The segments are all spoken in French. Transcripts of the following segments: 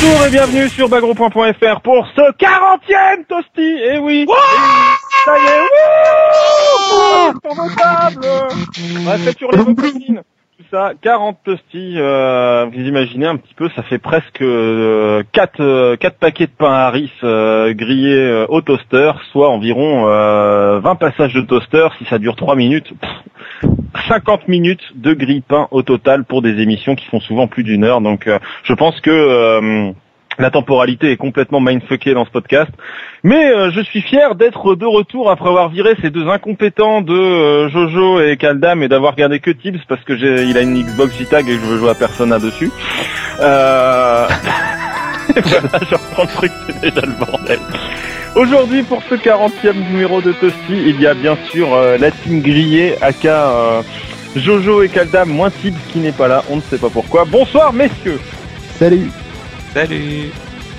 Bonjour et bienvenue sur bagro.fr pour ce 40e Toasty eh oui. Ça y est Wouh Pour nos tables Réfaiture les copines. tout ça, 40 toasties, euh, vous imaginez un petit peu, ça fait presque euh, 4, euh, paquets de pain riz euh, grillés euh, au toaster, soit environ 20 passages de toaster, si ça dure 3 minutes, 50 minutes de grille-pain au total pour des émissions qui font souvent plus d'une heure. Donc je pense que la temporalité est complètement mindfuckée dans ce podcast. Mais euh, je suis fier d'être de retour après avoir viré ces deux incompétents de euh, Jojo et Kaldam et d'avoir gardé que Tibbs parce que j'ai il a une Xbox G-Tag et je veux jouer à Persona dessus. Euh... voilà, je reprends le truc, c'est déjà le bordel. Aujourd'hui, pour ce 40e numéro de Toasty, il y a bien sûr la team grillée, aka Jojo et Kaldam, moins Tibbs qui n'est pas là, on ne sait pas pourquoi. Bonsoir messieurs Salut Salut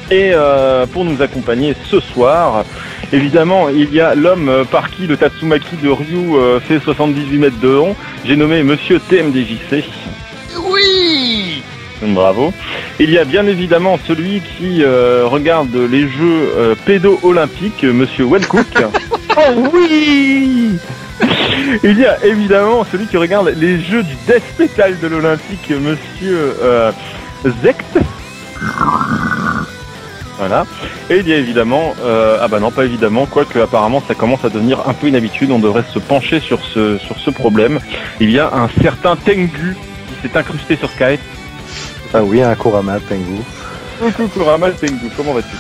Et euh, pour nous accompagner ce soir, évidemment, il y a l'homme euh, par qui le Tatsumaki de Ryu euh, fait 78 mètres de long. J'ai nommé Monsieur TMDJC. Oui Bravo. Il y a bien évidemment celui qui regarde les Jeux pédo-olympiques, Monsieur Wellcook. oh oui Il y a évidemment celui qui regarde les Jeux du Death Metal de l'Olympique, Monsieur Zect. Voilà. Et il y a évidemment, euh, ah bah non pas évidemment, quoique apparemment ça commence à devenir un peu une habitude, on devrait se pencher sur ce sur ce problème. Il y a un certain Tengu qui s'est incrusté sur Skype. Ah oui, un Kurama Tengu. Un Kurama Tengu, comment vas-tu?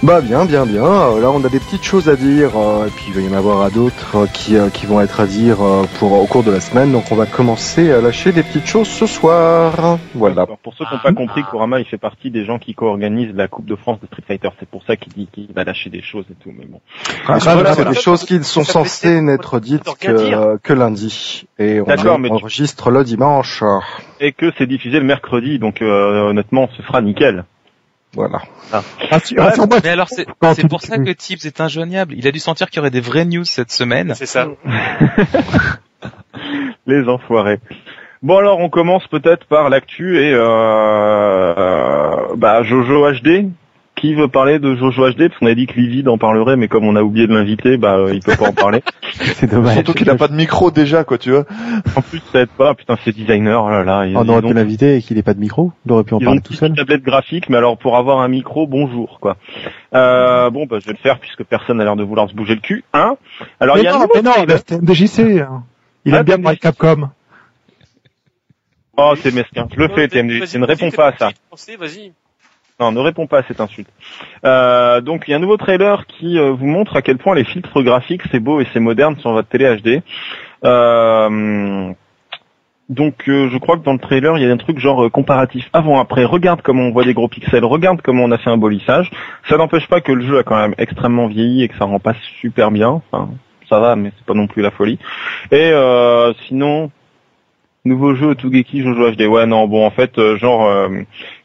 Bah bien, bien, bien. Euh, là, on a des petites choses à dire, euh, et puis il va y en avoir à d'autres euh, qui, qui vont être à dire pour au cours de la semaine. Donc, on va commencer à lâcher des petites choses ce soir. Voilà. pour ceux qui n'ont pas compris, Kurama, il fait partie des gens qui co-organisent la Coupe de France de Street Fighter. C'est pour ça qu'il dit qu'il va lâcher des choses et tout. Mais bon. Ah, c'est des choses qui sont censées n'être dites que, que lundi, et on enregistre le dimanche. Et que c'est diffusé le mercredi, donc honnêtement, ce sera nickel. Voilà. Ah. Ah, mais alors c'est pour ça que Tibbs est injoignable. Il a dû sentir qu'il y aurait des vraies news cette semaine. C'est ça. Les enfoirés. Bon alors on commence peut-être par l'actu et euh, euh, bah Jojo HD qui veut parler de Jojo HD Parce qu'on a dit que Livide en parlerait, mais comme on a oublié de l'inviter, bah euh, il peut pas en parler. c'est dommage. Surtout qu'il a pas de micro déjà, quoi, tu vois. En plus, ça aide pas. Putain, c'est designer, oh là là. on aurait pu l'inviter et qu'il ait pas de micro. On aurait pu en parler tout seul. Une tablette graphique, mais alors pour avoir un micro, bonjour, quoi. Euh, bon, bah je vais le faire puisque personne n'a l'air de vouloir se bouger le cul, hein. Alors il y a non, mais non, c'est MDJC. Hein. Il aime bien Capcom. Oh, c'est mesquin. Je le fais, TMDJC. Ne réponds pas à ça. Vas-y. Non, ne réponds pas à cette insulte. Euh, donc il y a un nouveau trailer qui euh, vous montre à quel point les filtres graphiques c'est beau et c'est moderne sur votre télé HD. Euh, donc je crois que dans le trailer il y a un truc genre comparatif avant-après. Regarde comment on voit des gros pixels, regarde comment on a fait un beau lissage. Ça n'empêche pas que le jeu a quand même extrêmement vieilli et que ça rend pas super bien. Enfin, ça va, mais c'est pas non plus la folie. Et sinon, nouveau jeu Tugeki Jojo HD. Ouais, non, bon, en fait, euh, genre, euh,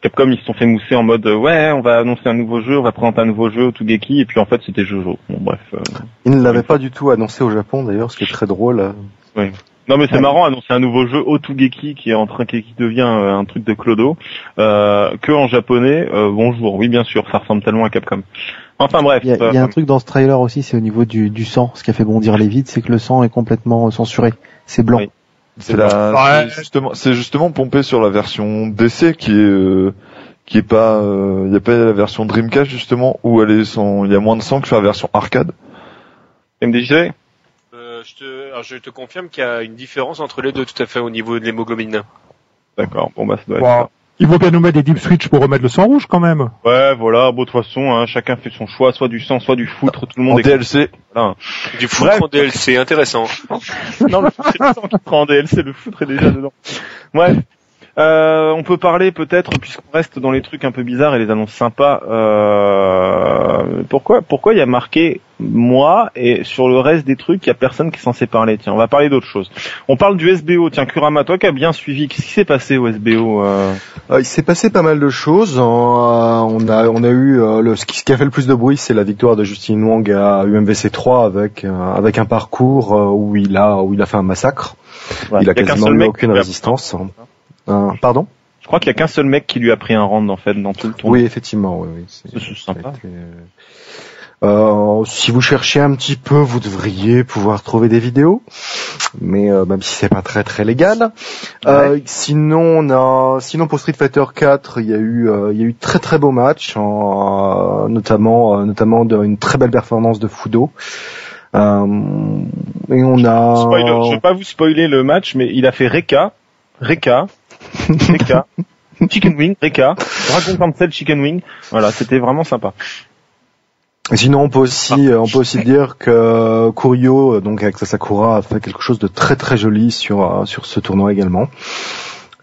Capcom, ils se sont fait mousser en mode, euh, ouais, on va annoncer un nouveau jeu, on va présenter un nouveau jeu Tugeki, et puis en fait, c'était Jojo. Bon, bref. ils ne l'avaient pas du tout annoncé au Japon, d'ailleurs, ce qui est très drôle. Oui. Non mais c'est marrant annoncer un nouveau jeu Otugeki qui est en train qui devient un truc de clodo que en japonais bonjour oui bien sûr ça ressemble tellement à Capcom enfin bref il y a, un truc dans ce trailer aussi c'est au niveau du, du sang ce qui a fait bondir les vides c'est que le sang est complètement censuré c'est blanc c'est justement, c'est justement pompé sur la version DC qui est euh, qui est pas, il euh, y a pas la version Dreamcast justement où elle est il y a moins de sang que sur la version arcade. MDJ euh, je te, je te confirme qu'il y a une différence entre les deux tout à fait au niveau de l'hémoglobine. D'accord. Bon bah ça doit être il vont bien nous mettre des deep switch pour remettre le sang rouge quand même. Ouais, voilà. Bon, de toute façon, hein, chacun fait son choix, soit du sang, soit du foutre. Tout le monde en est DLC. Du foutre en DLC, intéressant. non, le foutre, c'est le sang qui prend en DLC. Le foutre est déjà dedans. Ouais. Euh, on peut parler peut-être, puisqu'on reste dans les trucs un peu bizarres et les annonces sympas. Euh, pourquoi, pourquoi il y a marqué moi et sur le reste des trucs, il y a personne qui est censé parler? Tiens, on va parler d'autre chose. On parle du SBO. Tiens, Kurama, toi qui as bien suivi, qu'est-ce qui s'est passé au SBO euh? Il s'est passé pas mal de choses. on a, on a eu le, ce qui a fait le plus de bruit, c'est la victoire de Justin Wong à UMVC 3 avec avec un parcours où il a où il a fait un massacre. il a quasiment eu aucune résistance. Pardon? Je crois qu'il y a qu'un seul mec qui lui a pris un round en fait dans tout le tournoi. Oui, effectivement, oui, oui. C'est sympa. euh, euh, si vous cherchez un petit peu, vous devriez pouvoir trouver des vidéos, mais euh, même si c'est pas très très légal. Euh, sinon, on a, sinon pour Street Fighter 4, il y a eu, euh, il y a eu très très beaux matchs, en, euh, notamment, euh, notamment de- une très belle performance de Fudo. Euh, et on a. Spoiler, je vais pas vous spoiler le match, mais il a fait Reka, Reka, Reka, Chicken Wing, Reka, Dragon Cancel Chicken Wing. Voilà, c'était vraiment sympa. Sinon, on peut aussi, euh, on peut aussi dire que Kurio, donc avec sa Sakura, a fait quelque chose de très très joli sur euh, sur ce tournoi également.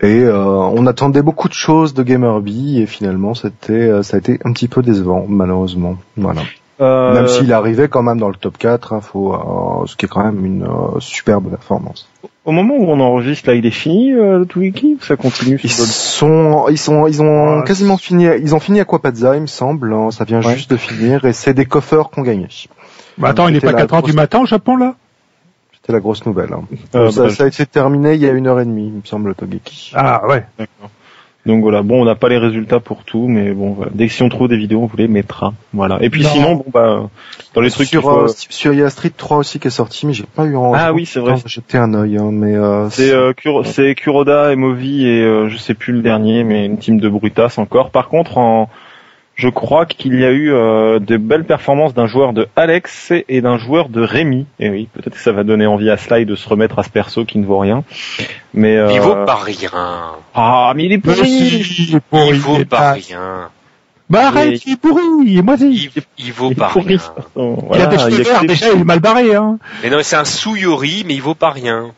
Et euh, on attendait beaucoup de choses de Gamerby et finalement, c'était, euh, ça a été un petit peu décevant, malheureusement. Voilà. Euh, Même s'il arrivait quand même dans le top 4, hein, faut, euh, ce qui est quand même une euh, superbe performance. Au moment où on enregistre là, il est fini euh, le Twiki ou ça continue Ils sont, ils sont, ils ont Ah, quasiment fini. Ils ont fini à Quapazza, il me semble. hein, Ça vient Ouais. juste de finir et c'est des coffeurs qu'on gagné. Bah attends, il n'est C'était pas la 4 heures du grosse- matin au Japon là? C'était la grosse nouvelle. hein. Euh, ça, bah, ça a été terminé il y a une heure et demie, il me semble, le Togeki. Ah ouais. D'accord. Donc voilà, bon, on n'a pas les résultats pour tout, mais bon, voilà. dès que si on trouve des vidéos, on vous les mettra. Voilà. Et puis Non. sinon, bon bah, dans les trucs sur, faut- euh, sur il y a Street 3 aussi qui est sorti, mais j'ai pas eu en Ah oui, c'est vrai. Jeter un œil, hein, mais euh, C'est euh, c'est Kuroda, Emovi et euh, je sais plus le dernier, mais une team de Brutas encore. Par contre, en, je crois qu'il y a eu euh, de belles performances d'un joueur de Alex et d'un joueur de Rémi. Et oui, peut-être que ça va donner envie à Sly de se remettre à ce perso qui ne vaut rien. Mais euh, Il vaut pas rien. Ah, mais il est pourri. il est pourri, Il vaut il est pas pas- rien. Bah arrête, Et- il est pourri, il vaut Il pas pourri, rien. il a des cheveux a verts, déjà il est mal barré hein. Mais non, c'est un Souyori, mais il vaut pas rien.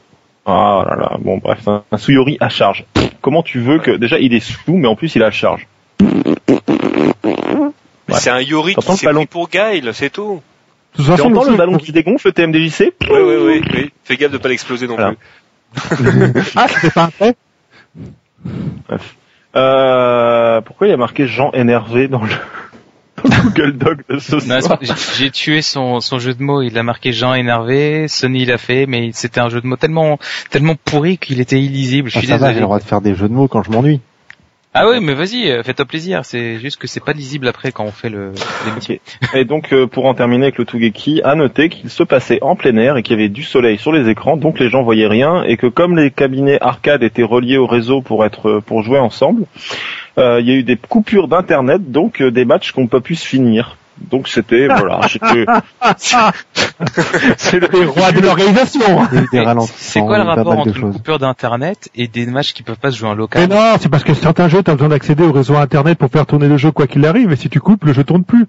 Ah là là, bon bref, un, un Suyori à charge. Comment tu veux que déjà il est sous, mais en plus il à charge. Ouais. C'est un Yori qui le s'est ballon pris pour Gail, c'est tout. Tu entends le le ballon qui dégonfle, TMDJC Oui, oui, oui, oui. Fais gaffe de pas l'exploser non Voilà. plus. Ah, c'était pas un fait Euh, pourquoi il y a marqué Jean énervé dans le, dans le Google Doc de ce Non, soir c'est- j'ai tué son, son jeu de mots. Il a marqué Jean énervé. Sony l'a fait, mais c'était un jeu de mots tellement tellement pourri qu'il était illisible. Je Ah, suis ça va, j'ai désolé. le droit de faire des jeux de mots quand je m'ennuie. Ah oui, mais vas-y, euh, fais-toi plaisir. C'est juste que c'est pas lisible après quand on fait le l'émission. Et donc euh, pour en terminer avec le Tougeki, à noter qu'il se passait en plein air et qu'il y avait du soleil sur les écrans, donc les gens voyaient rien et que comme les cabinets arcade étaient reliés au réseau pour être pour jouer ensemble, euh, il y a eu des coupures d'internet, donc euh, des matchs pas pu se finir. Donc c'était voilà, c'était c'est le rois de l'organisation Mais C'est quoi le rapport entre une choses. coupure d'internet et des matchs qui peuvent pas se jouer en Mais local non, c'est parce que certains jeux, t'as besoin d'accéder au réseau internet pour faire tourner le jeu quoi qu'il arrive, et si tu coupes, le jeu tourne plus.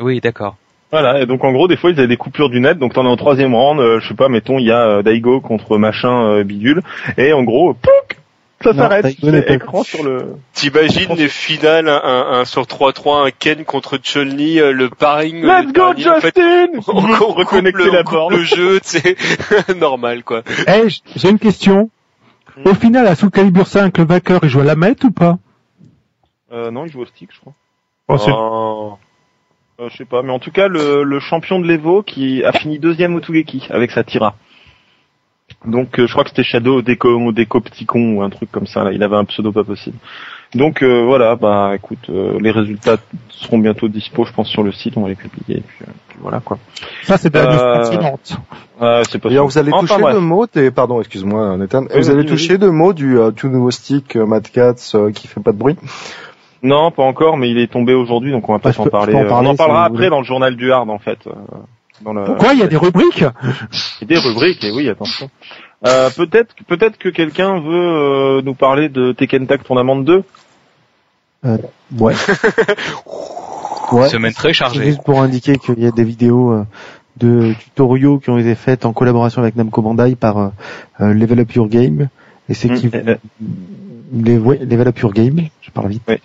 Oui, d'accord. Voilà, et donc en gros, des fois, ils avaient des coupures du net, donc t'en es au troisième round, euh, je sais pas, mettons, il y a euh, Daigo contre machin euh, bidule, et en gros, pouc, ça s'arrête, c'est pas- écran sur le... T'imagines les finales, un, un, un sur 3-3, un Ken contre Chun-Li, euh, le paring. Let's le go, dernier, en fait, Justin on, reconnecter le, la on coupe borne. le jeu, c'est normal quoi. Eh, j'ai une question. Au final, à Soul Calibur 5, le vainqueur, il joue à la mette ou pas? Euh, non, il joue au stick, je crois. oh, c'est-. Euh, je sais pas, mais en tout cas, le, le champion de l'Evo qui a fini deuxième au Tougeki avec sa Tira. Donc, euh, je crois que c'était Shadow Deco, Deco Petit Con ou un truc comme ça, là. Il avait un pseudo pas possible. Donc, euh, voilà, bah, écoute, euh, les résultats seront bientôt dispo, je pense, sur le site, on va les publier, et puis, euh, puis voilà, quoi. Ça, c'est de la news Euh. Euh, c'est pas vous allez Enfin, toucher bref. deux mots, et pardon, excuse-moi, Nathan, Oui, vous allez vas-y, toucher deux mots du euh, tout nouveau stick euh, Mad Cats euh, qui fait pas de bruit. Non, pas encore, mais il est tombé aujourd'hui, donc on va pas Ah, je s'en parler. en parler on en parlera après dans le journal du hard, en fait. Euh, dans. Pourquoi il y a des rubriques des rubriques, et oui, attention. Euh, peut-être, peut-être que quelqu'un veut euh, nous parler de Tekken Tag Tournament 2. Ouais. ouais. Semaine très chargée. juste pour indiquer qu'il y a des vidéos euh, de tutoriaux qui ont été faites en collaboration avec Namco Bandai par euh, euh, Level Up Your Game. Et c'est qui Euh, les, ouais, Level Up Your Game, je parle vite. ouais.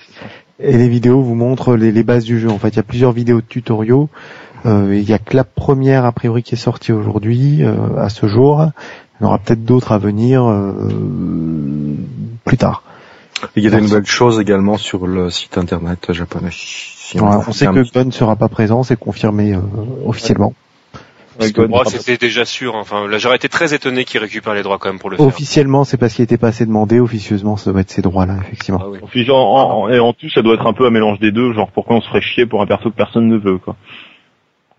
Et les vidéos vous montrent les, les bases du jeu. En fait, il y a plusieurs vidéos de tutoriaux. Euh, il y a que la première a priori qui est sortie aujourd'hui, euh, à ce jour. Il y en aura peut-être d'autres à venir euh, plus tard. Il y a des nouvelles choses également sur le site internet japonais. Si en on sait que Gun ne sera pas présent, c'est confirmé euh, officiellement. C'était déjà sûr. Enfin, là, j'aurais été très étonné qu'il récupère les droits quand même pour le faire. Officiellement, c'est parce qu'il était pas assez demandé. Officieusement, ça doit être ces droits-là, effectivement. Ah oui. Puis, en, en- et en tout, ça doit être un peu un mélange des deux, genre pourquoi on se ferait chier pour un perso que personne ne veut, quoi.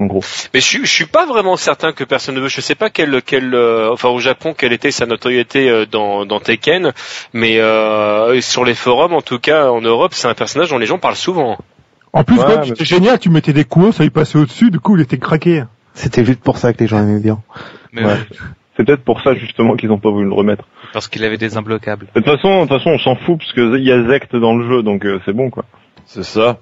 En gros. Mais je, suis- je suis pas vraiment certain que personne ne veut. Je sais pas quel, quel, euh, enfin au Japon, quelle était sa notoriété euh, dans, dans Tekken, mais euh, sur les forums, en tout cas en Europe, c'est un personnage dont les gens parlent souvent. En plus, Ouais, mais- c'était génial, tu mettais des coups, ça y passait au-dessus, du coup, il était craqué. C'était juste pour ça que les gens aimaient bien. Mais Ouais. C'est peut-être pour ça justement qu'ils ont pas voulu le remettre. Parce qu'il avait des imbloquables. De toute façon, de toute façon, on s'en fout parce que y a Zect dans le jeu, donc euh, c'est bon, quoi. C'est ça.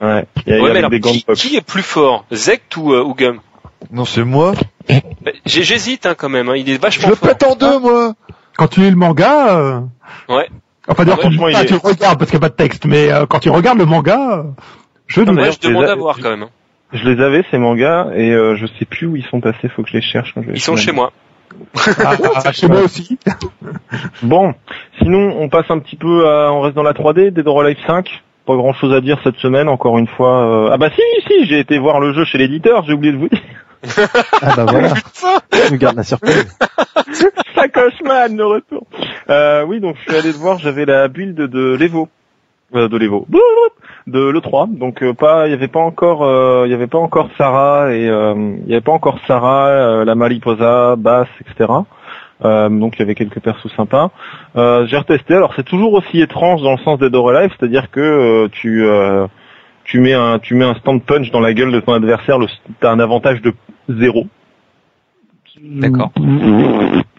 Ouais. Il y a, il y Ouais, a mais alors, des qui, qui est plus fort, Zect ou, euh, ou Gum? Non, c'est moi. Bah, J'hésite hein, quand même. Hein. Il est Je vachement le fort. pète en deux, moi. Quand tu lis le manga, euh... Ouais. Enfin, d'ailleurs, Ah, quand tu, ah, le regardes parce qu'il n'y a pas de texte, mais euh, quand tu regardes le manga, euh, je Non, mais Ouais, D'ailleurs, je demande à voir quand même. hein. Je les avais ces mangas et euh, je sais plus où ils sont passés. Faut que je les cherche. quand je Ils sont chez moi. Ah, chez moi aussi. Bon, sinon on passe un petit peu, à, on reste dans la 3D, Dead or Alive 5. Pas grand chose à dire cette semaine, encore une fois. euh, Ah bah si, si, j'ai été voir le jeu chez l'éditeur, j'ai oublié de vous dire. Ah bah voilà. Tu gardes la surprise. Sacocheman de retour. Euh, oui, donc je suis allé le voir, j'avais la build de l'Evo. Euh, de l'Evo. De l'E3. Donc euh, pas, il y avait pas encore, euh, il y avait pas encore Sarah et euh, il y avait pas encore Sarah, la Mariposa, Bass, etc. Euh, donc il y avait quelques persos sympas. Euh, j'ai retesté. Alors c'est toujours aussi étrange dans le sens des Door Alive, c'est-à-dire que euh, tu tu mets un tu mets un stand punch dans la gueule de ton adversaire, le t'as un avantage de zéro. D'accord.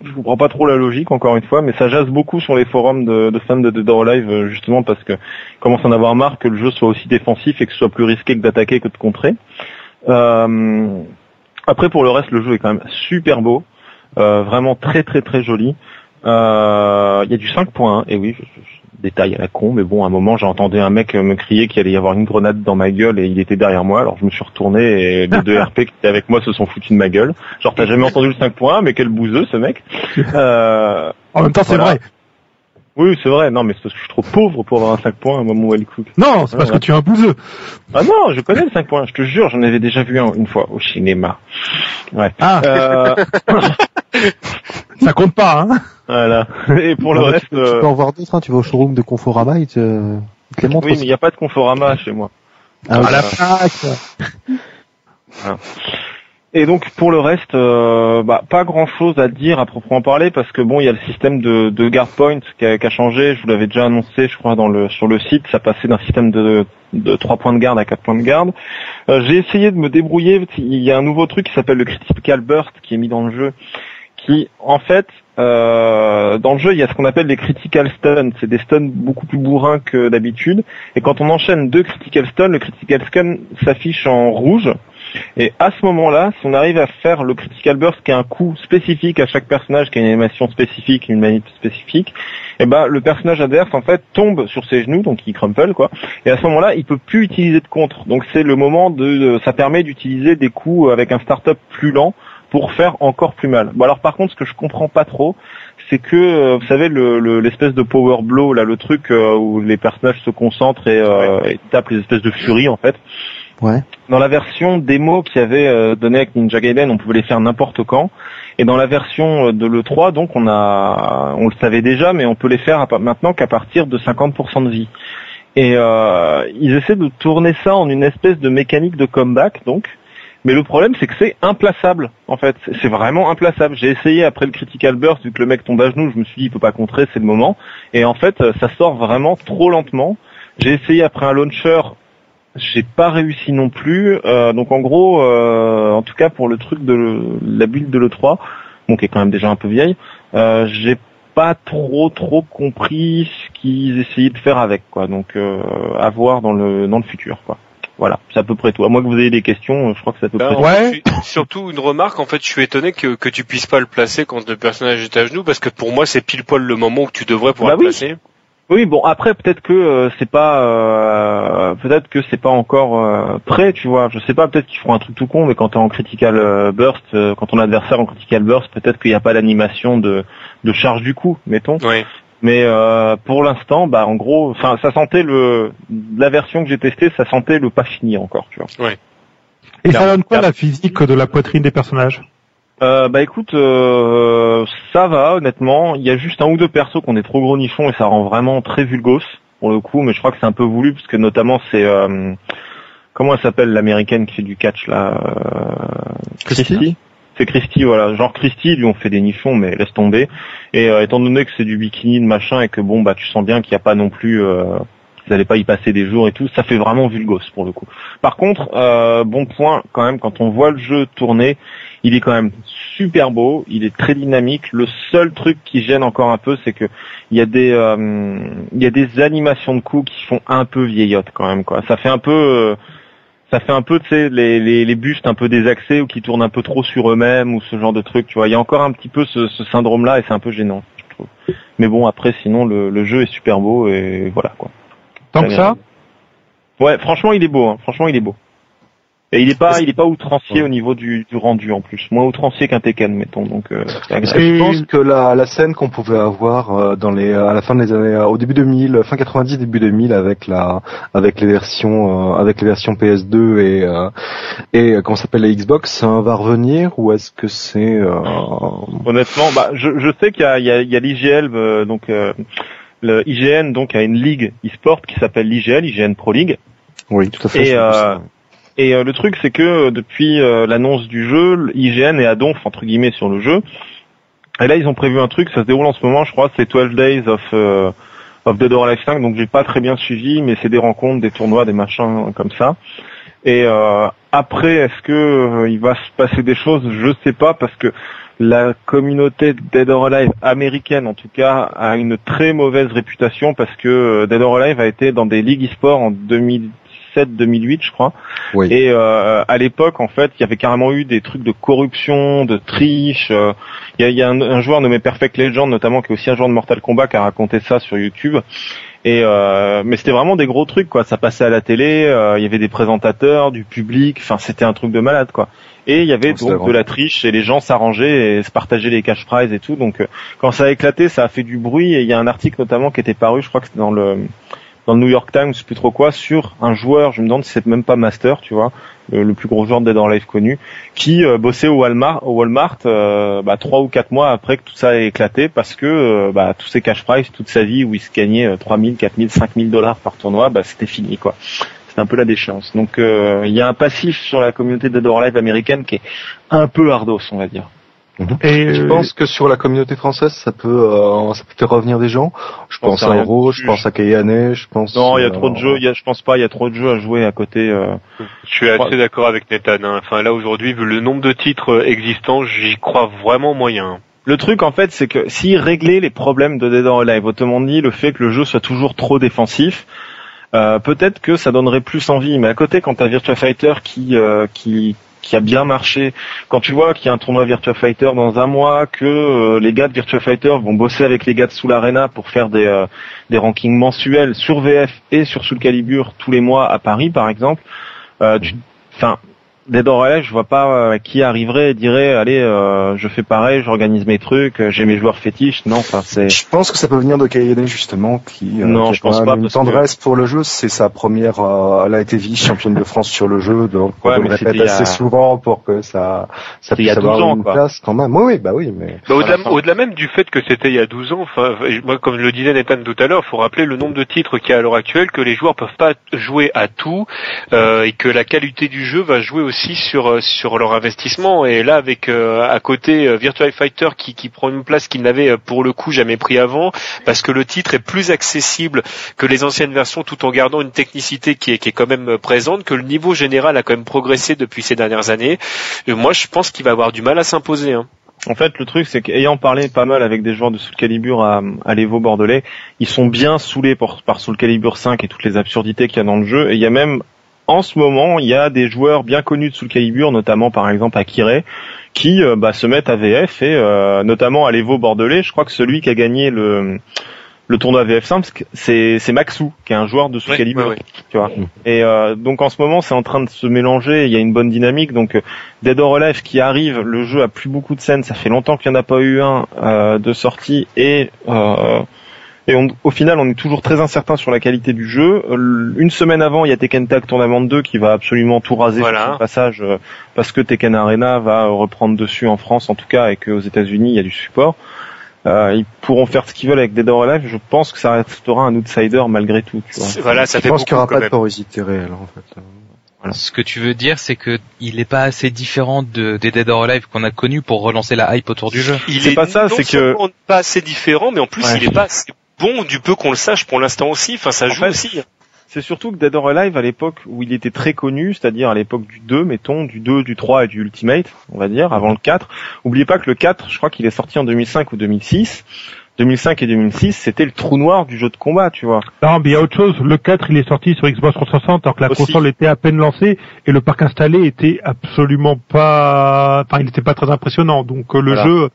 Je comprends pas trop la logique encore une fois, mais ça jase beaucoup sur les forums de, de fans de Dead or Alive euh, justement parce que commence à en avoir marre que le jeu soit aussi défensif et que ce soit plus risqué que d'attaquer que de contrer. Euh, après pour le reste, le jeu est quand même super beau, euh, vraiment très très très joli. Euh, Il y a du 5.1 et oui, je- détail à la con, mais bon, à un moment j'ai entendu un mec me crier qu'il allait y avoir une grenade dans ma gueule et il était derrière moi, alors je me suis retourné et les deux RP qui étaient avec moi se sont foutus de ma gueule. Genre t'as jamais entendu le 5.1, mais quel bouseux ce mec. Euh, En même temps, c'est vrai. Oui, c'est vrai. Non, mais c'est parce que je suis trop pauvre pour avoir un 5 points à un moment où elle cook. Non, c'est parce Ouais. que tu es un bouseux. Ah non, je connais le 5 points. Je te jure, j'en avais déjà vu un une fois au cinéma. Ouais. Ah, Euh, ça compte pas, hein. voilà. Et pour le Non, reste, tu, peux- tu euh, peux en voir d'autres, hein. tu vas au showroom de Conforama, ils te, ils te les montrent oui, mais il n'y a pas de Conforama chez moi. Ah, À la plaque. Et donc pour le reste, euh, bah, pas grand chose à dire à proprement parler parce que bon, il y a le système de, de guard point qui a, qui a changé. Je vous l'avais déjà annoncé, je crois, dans le sur le site. Ça passait d'un système de de 3 points de garde à 4 points de garde. Euh, J'ai essayé de me débrouiller. Il y a un nouveau truc qui s'appelle le critical burst qui est mis dans le jeu, qui en fait euh, dans le jeu il y a ce qu'on appelle les critical stuns. C'est des stuns beaucoup plus bourrins que d'habitude. Et quand on enchaîne deux critical stuns, le critical stun s'affiche en rouge. Et à ce moment-là, si on arrive à faire le critical burst, qui est un coup spécifique à chaque personnage, qui a une animation spécifique, une manip spécifique, et ben le personnage adverse en fait tombe sur ses genoux, donc il crumple quoi. Et à ce moment-là, il peut plus utiliser de contre. Donc c'est le moment de, ça permet d'utiliser des coups avec un startup plus lent pour faire encore plus mal. Bon alors par contre, ce que je comprends pas trop, c'est que euh, vous savez le- le- l'espèce de power blow là, le truc euh, où les personnages se concentrent et, euh, et tapent les espèces de furies en fait. Ouais. Dans la version démo qu'il y avait euh, donnée avec Ninja Gaiden, on pouvait les faire n'importe quand. Et dans la version euh, de l'E3, donc on a, on le savait déjà, mais on peut les faire maintenant qu'à partir de 50% de vie. Et euh, ils essaient de tourner ça en une espèce de mécanique de comeback, donc. Mais le problème, c'est que c'est implaçable, en fait. C'est- C'est vraiment implaçable. J'ai essayé après le critical burst, vu que le mec tombe à genoux, je me suis dit, il peut pas contrer, c'est le moment. Et en fait, euh, ça sort vraiment trop lentement. J'ai essayé après un launcher, j'ai pas réussi non plus. Euh, donc en gros, euh, en tout cas pour le truc de le- la build de l'E3, bon qui est quand même déjà un peu vieille, euh, j'ai pas trop trop compris ce qu'ils essayaient de faire avec quoi. Donc euh, à voir dans le dans le futur quoi. Voilà, c'est à peu près tout. À moins que vous ayez des questions, je crois que c'est à peu Ben, près. tout. Ouais. surtout une remarque, en fait, je suis étonné que, que tu puisses pas le placer quand le personnage est à genoux, parce que pour moi, c'est pile poil le moment où tu devrais pouvoir Bah le oui. placer. Oui, bon après peut-être que euh, c'est pas euh, peut-être que c'est pas encore euh, prêt, tu vois. Je sais pas, peut-être qu'ils feront un truc tout con, mais quand t'es en critical euh, burst, euh, quand ton adversaire en critical burst, peut-être qu'il n'y a pas d'animation de de charge du coup, mettons. Oui. Mais euh, pour l'instant, bah en gros, enfin ça sentait le la version que j'ai testée, ça sentait le pas fini encore, tu vois. Et ça donne quoi la physique de la poitrine des personnages? Euh, bah écoute, euh, ça va honnêtement. Il y a juste un ou deux persos qui ont des trop gros nichons et ça rend vraiment très vulgos pour le coup. Mais je crois que c'est un peu voulu parce que notamment c'est euh, comment elle s'appelle l'américaine qui fait du catch là euh, Christy C'est Christy, voilà. Genre Christy, lui on fait des nichons, mais laisse tomber. Et euh, étant donné que c'est du bikini de machin et que bon bah tu sens bien qu'il n'y a pas non plus euh, vous allez pas y passer des jours et tout, ça fait vraiment vulgos pour le coup. Par contre, euh, bon point quand même, quand on voit le jeu tourner, il est quand même super beau, il est très dynamique. Le seul truc qui gêne encore un peu, c'est que il y a des euh, il y a des animations de coups qui font un peu vieillotte quand même quoi. Ça fait un peu euh, ça fait un peu tu sais les, les les bustes un peu désaxés ou qui tournent un peu trop sur eux-mêmes ou ce genre de truc, tu vois. Il y a encore un petit peu ce, ce syndrome là et c'est un peu gênant, je trouve. Mais bon après sinon le, le jeu est super beau et voilà quoi. Tant que ça Ouais, franchement, il est beau. Hein. Franchement, il est beau. Et il est pas, il est pas outrancier au niveau du, du rendu en plus. Moins outrancier qu'un Tekken, mettons. Donc, euh, agréable. que je Et- pense que la, la scène qu'on pouvait avoir euh, dans les à la fin des années euh, au début 2000 fin 90 début 2000 avec la avec les versions euh, avec les versions PS2 et euh, et euh, comment ça s'appelle la Xbox hein, va revenir ou est-ce que c'est euh, Honnêtement, bah, je, je sais qu'il y a, il y a, il y a l'IGL, euh, donc euh, le IGN, donc a une ligue e-sport qui s'appelle l'IGL, IGN Pro League. oui tout à fait Et, euh. Et euh, le truc, c'est que euh, depuis euh, l'annonce du jeu, l'IGN est à donf entre guillemets sur le jeu. Et là, ils ont prévu un truc, ça se déroule en ce moment, je crois, c'est 12 Days of euh, of Dead or Alive 5, donc j'ai pas très bien suivi, mais c'est des rencontres, des tournois, des machins comme ça. Et euh, après, est-ce que euh, il va se passer des choses? Je sais pas, parce que la communauté de Dead or Alive américaine, en tout cas, a une très mauvaise réputation parce que euh, Dead or Alive a été dans des ligues e-sport en 2007-2008, je crois. Oui. Et euh, à l'époque, en fait, il y avait carrément eu des trucs de corruption, de triche. euh, Il y a, il y a un, un joueur nommé Perfect Legend, notamment, qui est aussi un joueur de Mortal Kombat, qui a raconté ça sur YouTube. Et euh, mais c'était vraiment des gros trucs, quoi. Ça passait à la télé. euh, Il y avait des présentateurs, du public. Enfin, c'était un truc de malade, quoi. Et il y avait donc de la triche et les gens s'arrangeaient et se partageaient les cash prizes et tout. Donc euh, quand ça a éclaté, ça a fait du bruit. Et il y a un article notamment qui était paru, je crois que c'était dans le dans le New York Times, je sais plus trop quoi, sur un joueur, je me demande si c'est même pas Master, tu vois, le, plus gros joueur de Dead or connu, qui euh, bossait au Walmart, au Walmart euh, bah, trois ou quatre mois après que tout ça ait éclaté, parce que euh, bah, tous ces cash prizes, toute sa vie où il se gagnait euh, 3000, 4000, 5000 dollars par tournoi, bah, c'était fini, quoi. C'est un peu la déchéance. Donc euh, il y a un passif sur la communauté de Dead or Alive américaine qui est un peu hardos, on va dire. Et Je euh, pense que sur la communauté française, ça peut, euh, ça peut faire revenir des gens. Je pense à. Euro, je pense à Kayane, je pense. Non, il y a euh, trop de jeux, il y a, je pense pas, il y a trop de jeux à jouer à côté. euh, Je suis assez d'accord avec Nathan. hein. Enfin là aujourd'hui, vu le nombre de titres euh, existants, j'y crois vraiment moyen. Le truc en fait, c'est que s'ils réglaient les problèmes de Dead or Alive, autrement dit le fait que le jeu soit toujours trop défensif, euh, peut-être que ça donnerait plus envie. Mais à côté, quand t'as Virtua Fighter qui euh, qui qui a bien marché, quand tu vois qu'il y a un tournoi Virtua Fighter dans un mois, que euh, les gars de Virtua Fighter vont bosser avec les gars de Soul Arena pour faire des euh, des rankings mensuels sur VF et sur Soul Calibur tous les mois à Paris, par exemple. Euh, tu- Dead or Alive, je vois pas euh, qui arriverait et dirait allez, euh, je fais pareil, j'organise mes trucs, euh, j'ai mes joueurs fétiches. Non, enfin c'est Je pense que ça peut venir de Kayane justement, qui, euh, Non, qui a je pense pas, une que- tendresse pour le jeu. C'est sa première, euh, elle a été vice championne de France sur le jeu, donc Ouais, on le répète a- assez souvent pour que ça, ça C'était il y puisse a 12 avoir ans, une quoi. place quand même. Oui, oui, bah oui, mais Bah, au-delà, au-delà même du fait que c'était il y a 12 ans, enfin, moi, comme le disait Nathan tout à l'heure, faut rappeler le nombre de titres qu'il y a à l'heure actuelle, que les joueurs peuvent pas jouer à tout, euh, et que la qualité du jeu va jouer aussi sur euh, sur leur investissement. Et là, avec euh, à côté euh, Virtua Fighter qui, prend une place qu'il n'avait pour le coup jamais pris avant, parce que le titre est plus accessible que les anciennes versions, tout en gardant une technicité qui est, qui est quand même présente, que le niveau général a quand même progressé depuis ces dernières années. Et moi, je pense qu'il va avoir du mal à s'imposer. Hein. En fait, le truc, c'est qu'ayant parlé pas mal avec des joueurs de Soul Calibur à, à l'Evo bordelais, ils sont bien saoulés par, par Soul Calibur 5 et toutes les absurdités qu'il y a dans le jeu. Et il y a même, en ce moment, il y a des joueurs bien connus de Soul Calibur, notamment par exemple Akire, qui euh, bah, se mettent à VF et euh, notamment à l'Evo bordelais. Je crois que celui qui a gagné le le tournoi VF5, c'est c'est Maxou, qui est un joueur de Soul Ouais, Calibur. ouais, ouais. Tu vois. Et euh, donc en ce moment, c'est en train de se mélanger. Il y a une bonne dynamique. Donc euh, Dead or Alive qui arrive, le jeu a plus beaucoup de scènes. Ça fait longtemps qu'il n'y en a pas eu un euh, de sortie et euh, Et on- au final, on est toujours très incertain sur la qualité du jeu. Euh, Une semaine avant, il y a Tekken Tag Tournament 2 qui va absolument tout raser Voilà. sur son passage euh, parce que Tekken Arena va reprendre dessus en France en tout cas et qu'aux États-Unis il y a du support. Euh, ils pourront faire ce qu'ils veulent avec Dead or Alive. Je pense que ça restera un outsider malgré tout. Tu vois. Voilà, ça Je fait pense qu'il n'y aura pas de porosité réelle en fait. Ce que tu veux dire, c'est que il est pas assez différent de, des Dead or Alive qu'on a connus pour relancer la hype autour du jeu. Il C'est est pas ça, non c'est que- pas assez différent, mais en plus Ouais. il est pas assez bon du peu qu'on le sache pour l'instant aussi. Enfin, ça En joue fait, aussi. C'est surtout que Dead or Alive, à l'époque où il était très connu, c'est-à-dire à l'époque du 2, mettons, du 2, du 3 et du Ultimate, on va dire, avant le 4. Oubliez pas que le 4, je crois qu'il est sorti en 2005 ou 2006. 2005 et 2006, c'était le trou noir du jeu de combat, tu vois. Non, mais il y a autre chose. Le 4, il est sorti sur Xbox 360 alors que la Aussi. console était à peine lancée et le parc installé était absolument pas, enfin, il n'était pas très impressionnant. Donc euh, le Voilà. jeu,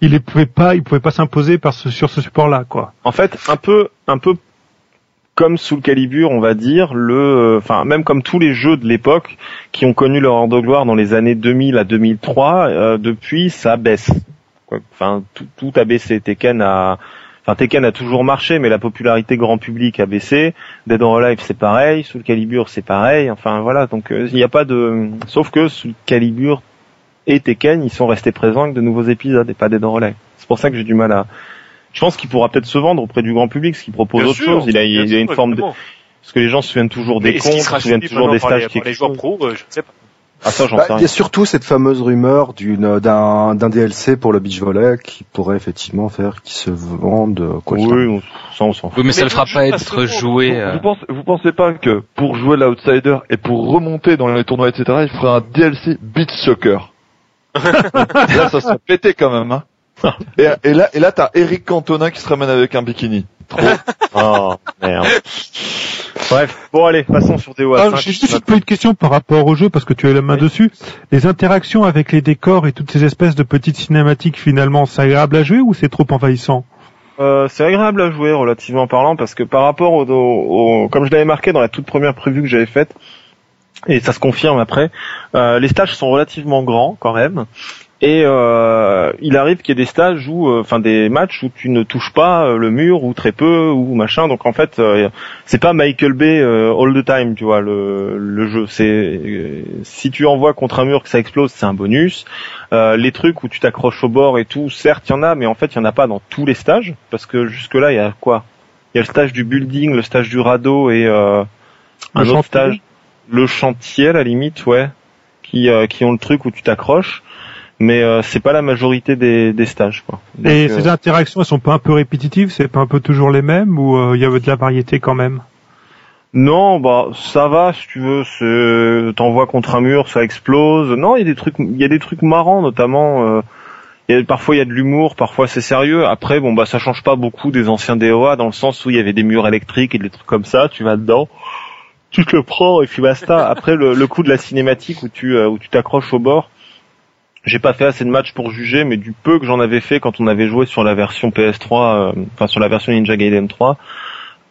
il ne pouvait pas, s'imposer sur ce support-là. En fait, un peu, comme Soul Calibur, on va dire, le, même comme tous les jeux de l'époque qui ont connu leur heure de gloire dans les années 2000 à 2003, euh, depuis, ça baisse. Enfin, tout, a baissé. Tekken a, toujours marché, mais la popularité grand public a baissé. Dead or Alive, c'est pareil. Soul Calibur, c'est pareil. Enfin, voilà. Donc, euh, il n'y a pas de, sauf que Soul Calibur et Tekken, ils sont restés présents avec de nouveaux épisodes et pas or Alive. C'est pour ça que j'ai du mal à, je pense qu'il pourra peut-être se vendre auprès du grand public, ce qui propose Bien autre sûr, chose. Il a, il a une forme de, parce que les gens se souviennent toujours des Mais comptes, qu'il se souviennent toujours des maintenant par les- stages par les qui joueurs pro, euh, je ne sais pas. Ah ça, j'en Bah, sais il y a surtout cette fameuse rumeur d'une d'un d'un DLC pour le beach volley qui pourrait effectivement faire qu'il se vende euh, quoi. Oui, on- ça on s'en fout. Oui, mais ça le fera pas être joué. Vous, euh, vous pensez, vous pensez pas que pour jouer l'outsider et pour remonter dans les tournois, etc., il ferait un DLC Beat Soccer? Là, ça serait pété quand même. Hein. Et, et là, et là, t'as Eric Cantona qui se ramène avec un bikini. Trop. Oh, merde. Bref, bon allez, passons sur DOA Ah, 5. J'ai juste une petite question par rapport au jeu parce que tu as la main Oui. dessus. Les interactions avec les décors et toutes ces espèces de petites cinématiques finalement, c'est agréable à jouer ou c'est trop envahissant? Euh, c'est agréable à jouer relativement parlant parce que par rapport au, au- au- comme je l'avais marqué dans la toute première prévue que j'avais faite et ça se confirme après, euh, les stages sont relativement grands quand même. Et euh, il arrive qu'il y ait des stages où, euh, enfin des matchs où tu ne touches pas euh, le mur ou très peu ou machin. Donc en fait euh, c'est pas Michael Bay euh, all the time tu vois le, le jeu. C'est euh, si tu envoies contre un mur que ça explose c'est un bonus. Euh, les trucs où tu t'accroches au bord et tout, certes il y en a, mais en fait il y en a pas dans tous les stages, parce que jusque là il y a quoi? Il y a le stage du building, le stage du radeau et euh, un autre stage, le chantier à la limite, ouais, qui euh, qui ont le truc où tu t'accroches, mais euh, c'est pas la majorité des, des stages quoi. Donc, Et euh, ces interactions, elles sont pas un peu répétitives C'est pas un peu toujours les mêmes ou euh, il y avait de la variété quand même? Non, bah ça va si tu veux. T'envoies contre un mur, ça explose. Non, il y a des trucs, il y a des trucs marrants notamment. euh, il y a- parfois il y a de l'humour, parfois c'est sérieux. Après, bon bah ça change pas beaucoup des anciens DOA dans le sens où il y avait des murs électriques et des trucs comme ça. Tu vas dedans, tu te le prends et puis basta. Après le, le coup de la cinématique où tu euh, où tu t'accroches au bord. J'ai pas fait assez de matchs pour juger, mais du peu que j'en avais fait quand on avait joué sur la version PS3, euh, enfin sur la version Ninja Gaiden 3,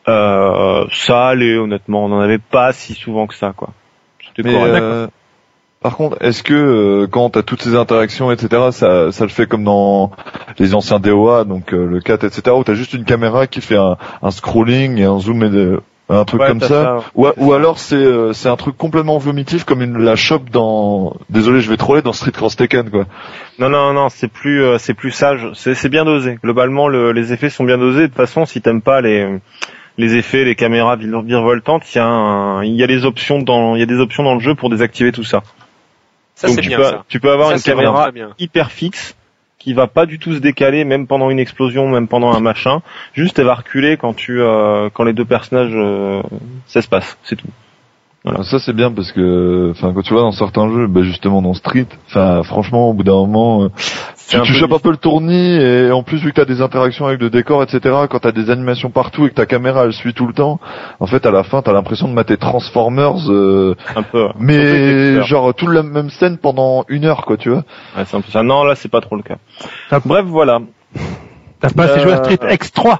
euh, ça allait honnêtement, on n'en avait pas si souvent que ça quoi. C'était correct. euh, par contre, est-ce que euh, quand t'as toutes ces interactions, etc., ça, ça le fait comme dans les anciens DOA, donc euh, le 4, etc., où t'as juste une caméra qui fait un, un scrolling et un zoom et de- un truc Ouais, comme ça, ou, ou alors c'est euh, c'est un truc complètement vomitif comme une, la shop dans désolé je vais troller dans Street Cross Tekken quoi Non non non, c'est plus euh, c'est plus sage, c'est c'est bien dosé. Globalement, le- les effets sont bien dosés. De toute façon, si t'aimes pas les les effets, les caméras vir- virevoltantes, il y a un- il y a les options dans il y a des options dans le jeu pour désactiver tout ça. Ça, Donc c'est tu bien, peux ça. tu peux avoir Ça, une caméra hyper fixe qui va pas du tout se décaler même pendant une explosion, même pendant un machin. Juste elle va reculer quand tu euh, quand les deux personnages euh, s'espacent, c'est tout. Voilà. ça c'est bien parce que enfin quand tu vois dans certains jeux bah, justement dans Street enfin franchement au bout d'un moment euh, tu, tu chopes un peu le tournis et en plus vu que t'as des interactions avec le décor etc quand t'as des animations partout et que ta caméra elle suit tout le temps en fait à la fin t'as l'impression de mater Transformers euh, un peu. Mais genre toute la même scène pendant une heure quoi tu vois Ouais, c'est un peu ça. Non, là, c'est pas trop le cas. Bref, voilà. T'as pas assez Euh, joué à Street X3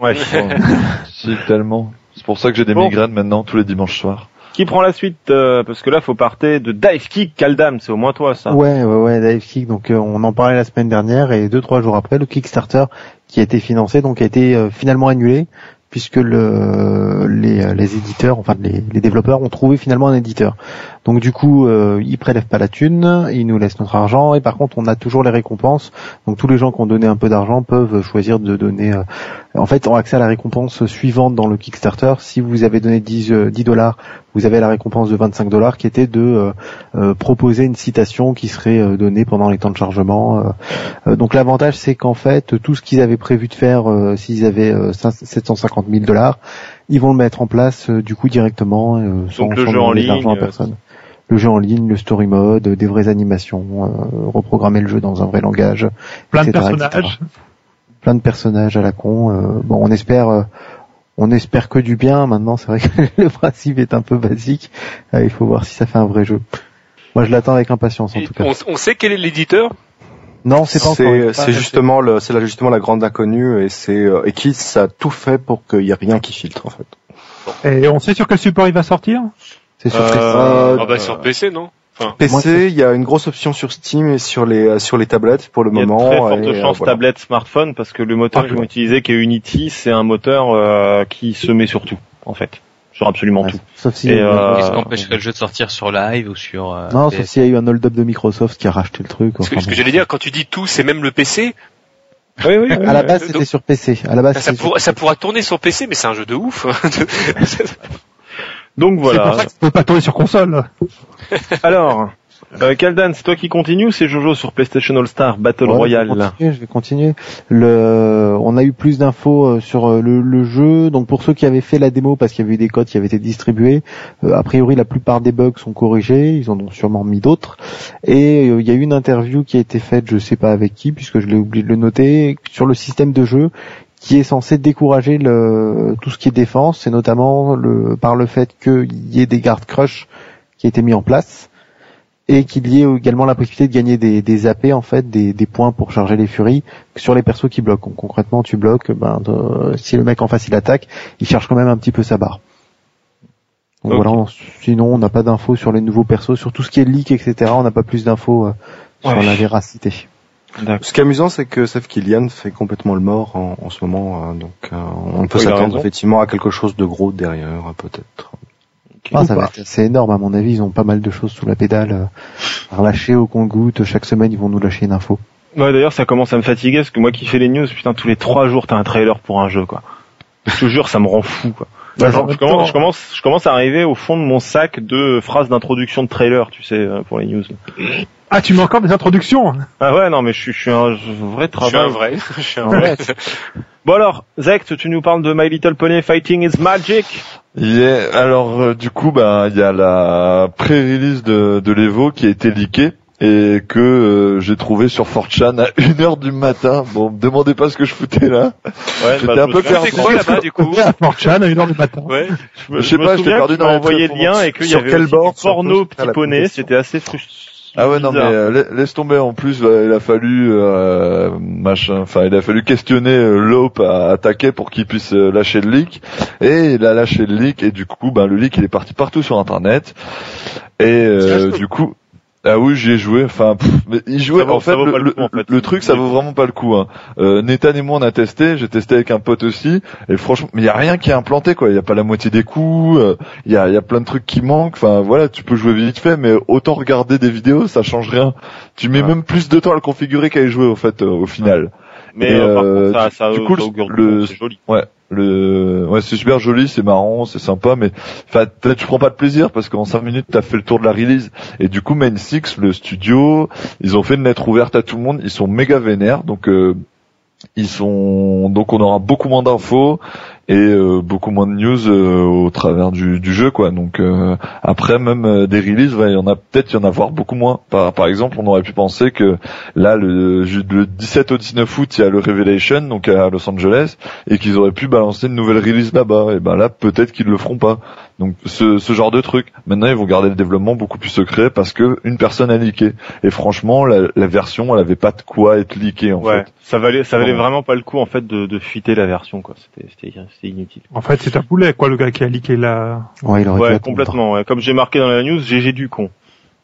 Ouais. si tellement c'est pour ça que j'ai des Bon. migraines maintenant tous les dimanches soirs Qui prend la suite euh, Parce que là, faut partir de Dive Kick Kaldam, c'est au moins toi ça. Ouais, ouais, ouais, Dive Kick. Donc euh, on en parlait la semaine dernière et deux trois jours après, le Kickstarter qui a été financé donc a été euh, finalement annulé puisque le, les, euh, les éditeurs, enfin les, développeurs ont trouvé finalement un éditeur. Donc du coup, euh, ils prélèvent pas la thune, ils nous laissent notre argent et par contre, on a toujours les récompenses. Donc tous les gens qui ont donné un peu d'argent peuvent choisir de donner. En fait, ont accès à la récompense suivante dans le Kickstarter. Si vous avez donné 10 euh, 10 dollars, vous avez la récompense de 25 dollars qui était de euh, euh, proposer une citation qui serait euh, donnée pendant les temps de chargement. euh. Euh, donc l'avantage, c'est qu'en fait, tout ce qu'ils avaient prévu de faire, euh, s'ils avaient euh, 500 750 000 dollars, ils vont le mettre en place euh, du coup directement, euh, sans, Donc le sans jeu en ligne, à euh, personne. Le jeu en ligne, le story mode, des vraies animations, euh, reprogrammer le jeu dans un vrai langage, Plein de etc. plein de personnages à la con. euh, bon, on espère, euh, on espère que du bien. Maintenant, c'est vrai que le principe est un peu basique. Euh, il faut voir si ça fait un vrai jeu. Moi, je l'attends avec impatience en Et tout cas. on, on sait quel est l'éditeur? Non, c'est pas encore. C'est c'est justement le, c'est là justement la grande inconnue et c'est euh, et qui ça a tout fait pour qu'il y ait rien qui filtre en fait. Et on sait sur quel support il va sortir? C'est sur Euh, Ah bah sur PC, non? Enfin, PC, il y a une grosse option sur Steam et sur les euh, sur les tablettes pour le Il y a de moment. très fortes et, euh, chances voilà. tablette, smartphone, parce que le moteur Ah, qu'ils vont utiliser, qui est Unity, c'est un moteur euh, qui se met sur tout, en fait, sur absolument Ouais, tout. Sauf si. Et, euh, Qu'est-ce qui empêcherait le jeu de sortir sur live ou sur euh, non, PS? sauf s'il y a eu un hold-up de Microsoft qui a racheté le truc. ce que, enfin ce que bon. j'allais dire, quand tu dis tout, c'est même le PC. Oui, oui. À la base, c'était sur PC. À la base, Ça, sur pourra tourner sur PC, mais c'est un jeu de ouf. Donc C'est pour voilà. ça que ça peut pas tourner sur console. Alors, euh, Kaldan, c'est toi qui continue ou c'est Jojo sur PlayStation All Star Battle Ouais, Royale Je vais continuer. Je vais continuer. Le, on a eu plus d'infos euh, sur euh, le, le jeu. Donc pour ceux qui avaient fait la démo parce qu'il y avait eu des codes qui avaient été distribués, euh, a priori la plupart des bugs sont corrigés. Ils en ont sûrement mis d'autres. Et euh, il y a eu une interview qui a été faite, je sais pas avec qui, puisque je l'ai oublié de le noter, sur le système de jeu qui est censé décourager le, tout ce qui est défense, et notamment le, par le fait qu'il y ait des gardes crush qui aient été mis en place et qu'il y ait également la possibilité de gagner des, des AP en fait, des, des points pour charger les furies sur les persos qui bloquent. Donc, concrètement, tu bloques, ben, de- si le mec en face il attaque, il cherche quand même un petit peu sa barre. Donc voilà, on- sinon on n'a pas d'infos sur les nouveaux persos, sur tout ce qui est leak, etc. On n'a pas plus d'infos euh, sur Ouais. la véracité. Ce qui est amusant, c'est que Seth Killian fait complètement le mort en, en ce moment, hein, donc euh, on peut s'attendre effectivement à quelque chose de gros derrière, peut-être. Ah, Ou ça va pas. être assez énorme à mon avis. Ils ont pas mal de choses sous la pédale euh, à relâcher au compte-goutte. Chaque semaine, ils vont nous lâcher une info. Ouais, d'ailleurs, ça commence à me fatiguer parce que moi qui fais les news, putain, tous les trois jours, t'as un trailer pour un jeu, quoi. Je te jure, ça me rend fou, quoi. Bah, Genre, je, commence, je commence, je commence à arriver au fond de mon sac de phrases d'introduction de trailer, tu sais, euh, pour les news. Ah, tu mets encore des introductions? Ah ouais, non, mais je suis, je suis un vrai Je suis travail. un vrai. Je suis un vrai. Bon alors, Zect, tu nous parles de My Little Pony Fighting is Magic? Yeah. Alors euh, du coup, bah il y a la pré-release de, de l'Evo qui a été leakée et que euh, j'ai trouvé sur 4chan à 1h du matin. Bon, me demandez pas ce que je foutais là. Ouais, J'étais bah, un peu fais quoi là-bas du coup à à 1h du matin. Ouais. Je me, Je sais me pas, j'étais perdu dans envoyé le lien et qu'il y Sur avait quel aussi bord porno petit poney, c'était assez frustrant. Ah ouais non mais euh, la- laisse tomber en plus il a fallu euh, machin enfin il a fallu questionner euh, Lope à attaquer pour qu'il puisse euh, lâcher le leak et il a lâché le leak et du coup ben le leak il est parti partout sur internet et euh, du coup ah oui j'y ai joué enfin pff, mais il jouait vaut- en fait le, pas le le- coup, en fait. le truc ça vaut vraiment pas le coup hein. euh, Nathan et moi on a testé j'ai testé avec un pote aussi et franchement mais il y a rien qui est implanté quoi il y a pas la moitié des coups euh, il y a, il y a plein de trucs qui manquent. Enfin voilà, tu peux jouer vite fait, mais autant regarder des vidéos, ça change rien. Tu mets Ouais. même plus de temps à le configurer qu'à y jouer au fait euh, au final. Mais Et, euh, par euh, contre, ça, ça, du coup, ça le- joli. Ouais, le ouais c'est super joli, c'est marrant, c'est sympa, mais enfin tu prends pas de plaisir parce qu'en 5 minutes t'as fait le tour de la release. Et du coup Main 6, le studio, ils ont fait une lettre ouverte à tout le monde. Ils sont méga vénères, donc euh, ils sont donc on aura beaucoup moins d'infos et euh, beaucoup moins de news euh, au travers du, jeu quoi. Donc euh, après même des releases il y en a peut-être y en avoir beaucoup moins. Par, exemple on aurait pu penser que là le, le 17 au 19 août il y a le Revelation donc à Los Angeles et qu'ils auraient pu balancer une nouvelle release là-bas. Et ben là peut-être qu'ils le feront pas donc ce, ce genre de truc maintenant ils vont garder le développement beaucoup plus secret parce que une personne a leaké et franchement la, la version elle avait pas de quoi être leakée en Ouais, fait ça valait, ça valait Bon. vraiment pas le coup en fait de, de fuiter la version quoi. C'était, inutile. En fait, c'est un poulet, quoi, le gars qui a leaké la... Ouais, il aurait Ouais, attendre. complètement. ouais. Comme j'ai marqué dans la news, GG du con.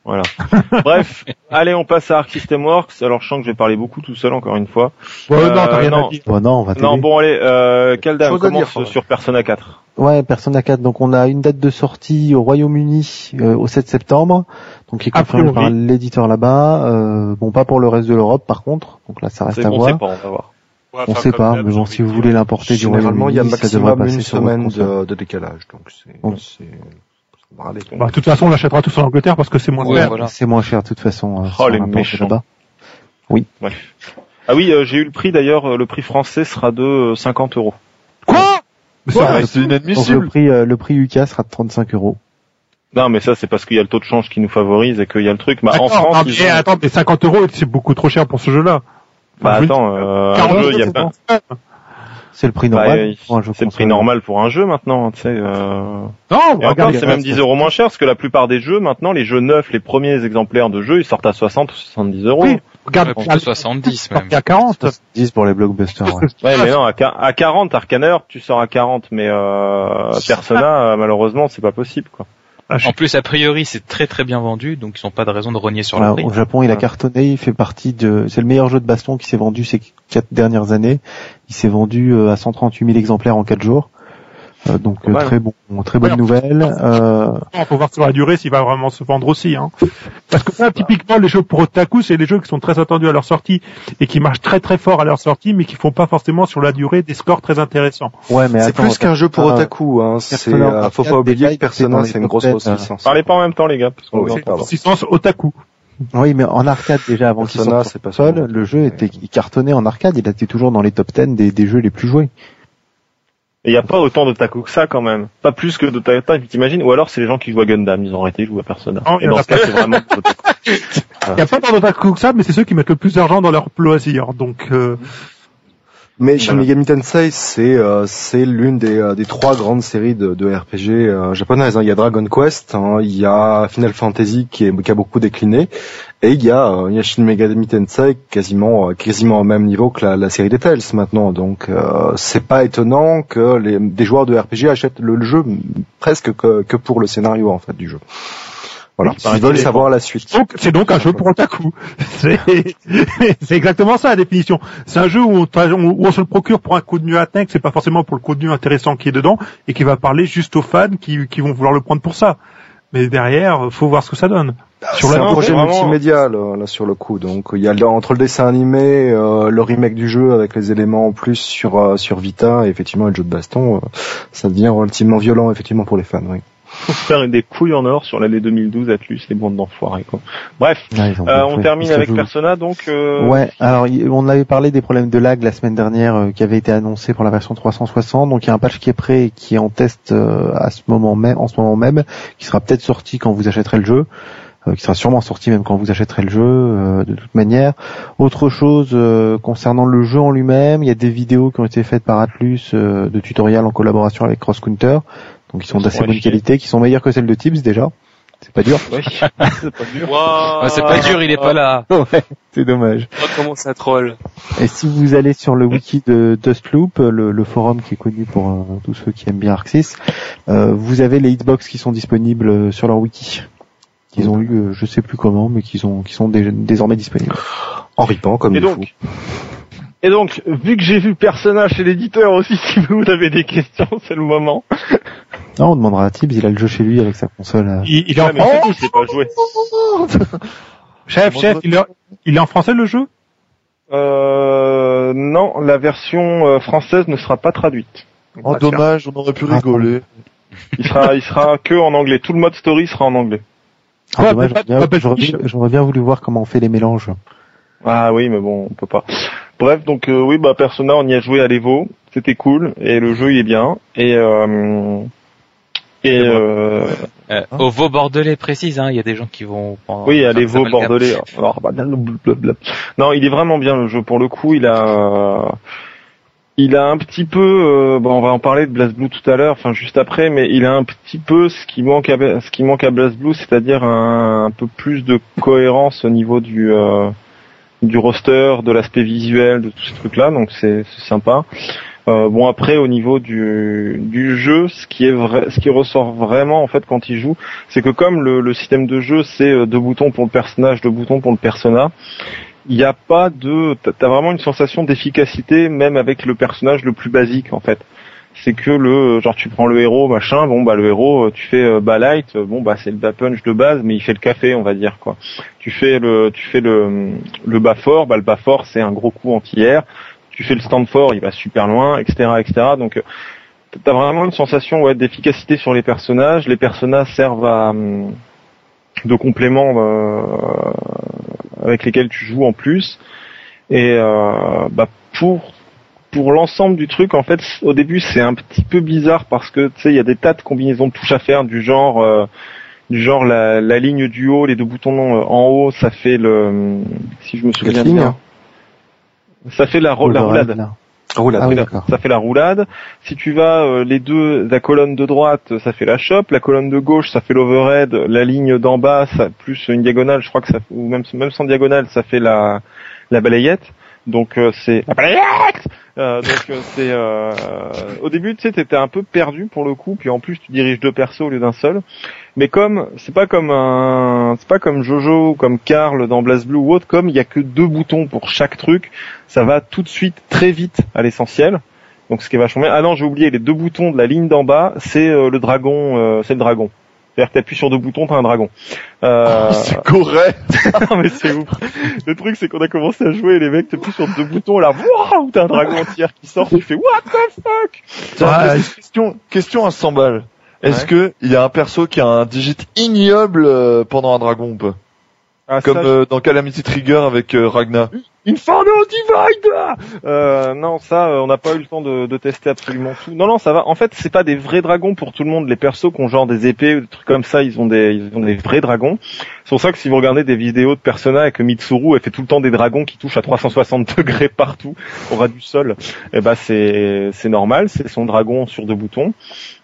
Voilà. Bref, allez, on passe à Arc System Works. Alors, je sens que je vais parler beaucoup tout seul, encore une fois. Ouais, Euh, non, t'as rien non. à dire. Bon, non, on va Non, bon, allez, euh, Kaldam, dire, commence même. sur Persona 4. Ouais, Persona 4. Donc on a une date de sortie au Royaume-Uni euh, au 7 septembre, donc qui est confirmée par l'éditeur là-bas. Euh, bon, pas pour le reste de l'Europe par contre. Donc là, ça reste à bon, voir. pas, on va voir. Ouais, On enfin, sait pas, mais bon, si vous dire. voulez l'importer du Généralement, il y a Royaume-Uni, ça devrait une passer sur semaine de, de décalage, donc c'est, Bah, de toute façon, on l'achètera tous en Angleterre parce que c'est moins Ouais, cher. voilà. C'est moins cher de toute façon. euh, Oh, les méchants. là-bas. Ah oui, euh, j'ai eu le prix d'ailleurs, euh, le prix français sera de euh, 50 euros. Quoi? Mais ça Ouais, c'est Donc le inadmissible. prix, euh, le prix UK sera de 35 euros. Non, mais ça, c'est parce qu'il y a le taux de change qui nous favorise et qu'il y a le truc. Bah, en France, non, ils mais ont- attends, mais 50 euros, c'est beaucoup trop cher pour ce jeu-là. bah, attends, euh, un 40 jeu, il y a pas, c'est le prix Bah, normal. euh, pour un jeu c'est le prix normal pour un jeu maintenant, tu sais, euh... Non, Et regarde, c'est même 10 euros moins cher parce que la plupart des jeux, maintenant, les jeux neufs, les premiers exemplaires de jeux, ils sortent à 60 ou 70 euros. Oui, regarde, Ouais, plutôt 70 même. a 40. 10 pour les blockbusters. Ouais. Ouais, mais non, à, qua- à 40, Arcaner, tu sors à 40, mais euh, Persona, euh, malheureusement, c'est pas possible, quoi. Ah, je- En plus, a priori, c'est très très bien vendu, donc ils n'ont pas de raison de rogner sur Voilà, le prix. au Japon, il a cartonné. Il fait partie de. C'est le meilleur jeu de baston qui s'est vendu ces quatre dernières années. Il s'est vendu euh, à 138 000 exemplaires en quatre jours. Euh, donc euh, très bon, très bonne Ouais, nouvelle. Euh, On faut voir sur la durée s'il va vraiment se vendre aussi. Hein. Parce que là, typiquement, les jeux pour Otaku, c'est les jeux qui sont très attendus à leur sortie et qui marchent très très fort à leur sortie, mais qui font pas forcément sur la durée des scores très intéressants. ouais, mais C'est plus qu'un jeu pour euh, otaku, hein. C'est, euh, faut pas oublier que Persona, c'est une grosse 10, grosse licence. Parlez pas en même temps, les gars, parce qu'on Oui, c'est pardon. Consistance Otaku. Oui, mais en arcade déjà avant qu'il Persona, sorte c'est pas ça. le jeu était il cartonnait en arcade. Il était toujours dans les top 10 des, des jeux les plus joués. Et il y a pas autant d'otaku que ça, quand même. Pas plus que d'otaku, t'imagines? Ou alors, c'est les gens qui jouent à Gundam, ils ont arrêté de jouer à Persona. Non, Et dans ce cas, c'est vraiment. Il n'y a pas tant d'Otaku que ça, mais c'est ceux qui mettent le plus d'argent dans leur loisir. Donc, euh, Mais Shin. Megami Tensei, c'est euh, c'est l'une des, euh, des trois grandes séries de, de RPG euh, japonaises. hein. Il y a Dragon Quest, hein, il y a Final Fantasy qui, est, qui a beaucoup décliné, et il y a, euh, il y a Shin Megami Tensei quasiment euh, quasiment au même niveau que la, la série des Tales maintenant. Donc euh, c'est pas étonnant que les, des joueurs de RPG achètent le, le jeu presque que, que pour le scénario en fait du jeu. Voilà, Oui, veulent les- savoir la suite. donc c'est donc un jeu pour Otaku. C'est c'est exactement ça la définition. C'est un jeu où on, tra- où on se le procure pour un contenu atteint, que c'est pas forcément pour le contenu intéressant qui est dedans, et qui va parler juste aux fans qui, qui vont vouloir le prendre pour ça. Mais derrière, faut voir ce que ça donne. Sur C'est un projet vraiment- multimédia là, là, sur le coup. Donc il y a le- entre le dessin animé, euh, le remake du jeu avec les éléments en plus sur euh, sur Vita et effectivement le jeu de baston, euh, ça devient relativement violent effectivement pour les fans. Oui. Faire des couilles en or sur l'année 2012 Atlus, les bandes d'enfoirés, quoi. Bref, Ouais, ont euh, on termine avec. Persona, donc, euh, Ouais, alors on avait parlé des problèmes de lag la semaine dernière euh, qui avait été annoncé pour la version 360. Donc il y a un patch qui est prêt et qui est en test euh, à ce moment même, en ce moment même, qui sera peut-être sorti quand vous achèterez le jeu, qui sera sûrement sorti même quand vous achèterez le jeu. euh, de toute manière, autre chose euh, concernant le jeu en lui-même, il y a des vidéos qui ont été faites par Atlus euh, de tutoriels en collaboration avec Cross Counter, donc qui sont d'assez bonne qualité, qui sont meilleures que celles de Tips déjà. C'est pas dur. ouais, c'est pas dur. Ah, c'est pas dur, il est pas là. ouais, c'est dommage. Oh, comment ça troll. Et si vous allez sur le wiki de Dustloop, le, le forum qui est connu pour euh, tous ceux qui aiment bien 6, euh, vous avez les hitbox qui sont disponibles euh, sur leur wiki. Qu'ils ont eu, euh, je sais plus comment, mais qui sont qui sont dé- désormais disponibles. En ripant comme Et il donc, faut. et donc, vu que j'ai vu Persona chez l'éditeur aussi, si vous avez des questions, c'est le moment. Non, on demandera à Tibbs, il a le jeu chez lui avec sa console. euh. Il, il est en Ouais, mais français. surtout, je sais pas jouer. Chef, chef, il est, il est en français le jeu? Euh, non, la version euh, française ne sera pas traduite. Oh, dommage, on aurait pu rigoler. Il sera, il sera que en anglais. Tout le mode story sera en anglais. Ah, Ouais, dommage, j'aurais bien- bien voulu voir comment on fait les mélanges. Ah oui, mais bon, on peut pas. Bref, donc euh, oui, bah Persona, on y a joué à l'Evo, c'était cool, et le jeu il est bien, et euh, et euh, Euh, au Vaux Bordelais précise, hein, il y a des gens qui vont... prendre- oui, à ça mal bordelais. Alors, bah, non, il est vraiment bien le jeu pour le coup. Il a, il a un petit peu, euh, bon, on va en parler de BlazBlue tout à l'heure, enfin juste après, mais il a un petit peu ce qui manque à, ce qui manque à BlazBlue, c'est-à-dire un, un peu plus de cohérence au niveau du euh, du roster, de l'aspect visuel, de tous ces trucs-là. Donc c'est sympa. Euh, bon après au niveau du, du jeu, ce qui est vrai, ce qui ressort vraiment en fait quand il joue, c'est que comme le, le système de jeu c'est euh, deux boutons pour le personnage, deux boutons pour le persona, il n'y a pas de, t'as vraiment une sensation d'efficacité même avec le personnage le plus basique en fait. C'est que le genre tu prends le héros machin, bon bah le héros euh, tu fais bas light, bon bah c'est le bas punch de base mais il fait le café on va dire quoi. Tu fais le tu fais le le bas fort, bah le bas fort c'est un gros coup anti-air. Tu fais le stand fort, il va super loin, etc. etc. Donc euh, t'as vraiment une sensation ouais, d'efficacité sur les personnages. Les personnages servent à hum, de compléments euh, avec lesquels tu joues en plus. Et euh, bah pour pour l'ensemble du truc, en fait, au début c'est un petit peu bizarre parce que tu sais il y a des tas de combinaisons de touches à faire du genre euh, du genre la, la ligne du haut, les deux boutons euh, en haut, ça fait le si je me souviens bien, ça fait la, ro- la roulade. là. Roulade. Ah oui, ça fait la roulade. Si tu vas euh, les deux, la colonne de droite, ça fait la chope, la colonne de gauche, ça fait l'overhead, la ligne d'en bas, ça, plus une diagonale, je crois que ça, ou même même sans diagonale, ça fait la la balayette. Donc euh, c'est la balayette. Euh, donc euh, c'est euh, au début tu sais t'étais un peu perdu pour le coup, puis en plus tu diriges deux persos au lieu d'un seul. Mais comme c'est pas comme un, c'est pas comme Jojo, comme Karl dans BlazBlue ou autre, comme il y a que deux boutons pour chaque truc, ça va tout de suite très vite à l'essentiel. Donc ce qui est vachement bien. Ah non, j'ai oublié les deux boutons de la ligne d'en bas, c'est euh, le dragon, euh, c'est le dragon. C'est-à-dire que t'appuies sur deux boutons, t'as un dragon. Euh... C'est correct. non, mais c'est ouf. Le truc c'est qu'on a commencé à jouer, et les mecs t'appuies sur deux boutons, là, waouh, t'as un dragon entier qui sort, tu fais what the fuck? Ah, question, question à 100 balles. Est-ce Ouais. que il y a un perso qui a un digit ignoble euh, pendant un dragon ou pas? Ah, Comme ça, euh, dans Calamity Trigger avec euh, Ragna. Inferno Divide euh, Non, ça, euh, on n'a pas eu le temps de, de tester absolument tout. Non, non, ça va. En fait, c'est pas des vrais dragons pour tout le monde. Les persos qui ont genre des épées ou des trucs comme ça, ils ont des, ils ont des vrais dragons. C'est pour ça que si vous regardez des vidéos de Persona et que Mitsuru, elle fait tout le temps des dragons qui touchent à 360 degrés partout au ras du sol, eh ben c'est c'est normal, c'est son dragon sur deux boutons.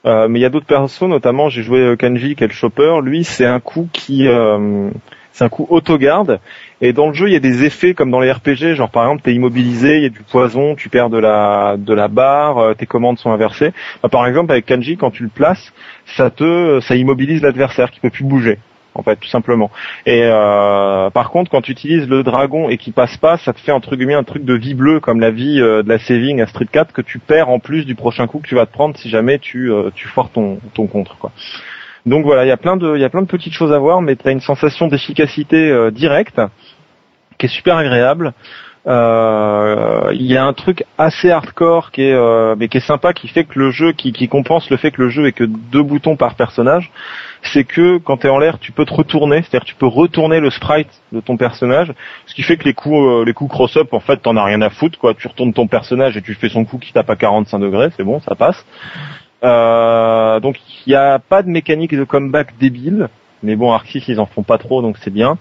Euh, mais il y a d'autres persos, notamment j'ai joué Kanji, qui est le chopper. Lui, c'est un coup qui, euh, c'est un coup auto-garde. Et dans le jeu, il y a des effets comme dans les RPG, genre par exemple, t'es immobilisé, il y a du poison, tu perds de la de la barre, euh, tes commandes sont inversées. Bah, par exemple, avec Kanji, quand tu le places, ça te ça immobilise l'adversaire qui peut plus bouger. En fait, tout simplement. Et euh, par contre, quand tu utilises le dragon et qu'il passe pas, ça te fait entre guillemets un truc de vie bleue comme la vie euh, de la saving à Street 4 que tu perds en plus du prochain coup que tu vas te prendre si jamais tu euh, tu foires ton ton contre quoi. Donc voilà, il y a plein de il y a plein de petites choses à voir, mais tu as une sensation d'efficacité euh, directe qui est super agréable. Euh, Il y a un truc assez hardcore qui est euh, mais qui est sympa, qui fait que le jeu qui, qui compense le fait que le jeu est que deux boutons par personnage, c'est que quand tu es en l'air, tu peux te retourner, c'est-à-dire tu peux retourner le sprite de ton personnage, ce qui fait que les coups euh, les coups cross-up en fait t'en as rien à foutre quoi, tu retournes ton personnage et tu fais son coup qui tape à 45 degrés, c'est bon, ça passe. Euh, donc il n'y a pas de mécanique de comeback débile, mais bon Arxis ils en font pas trop donc c'est bien.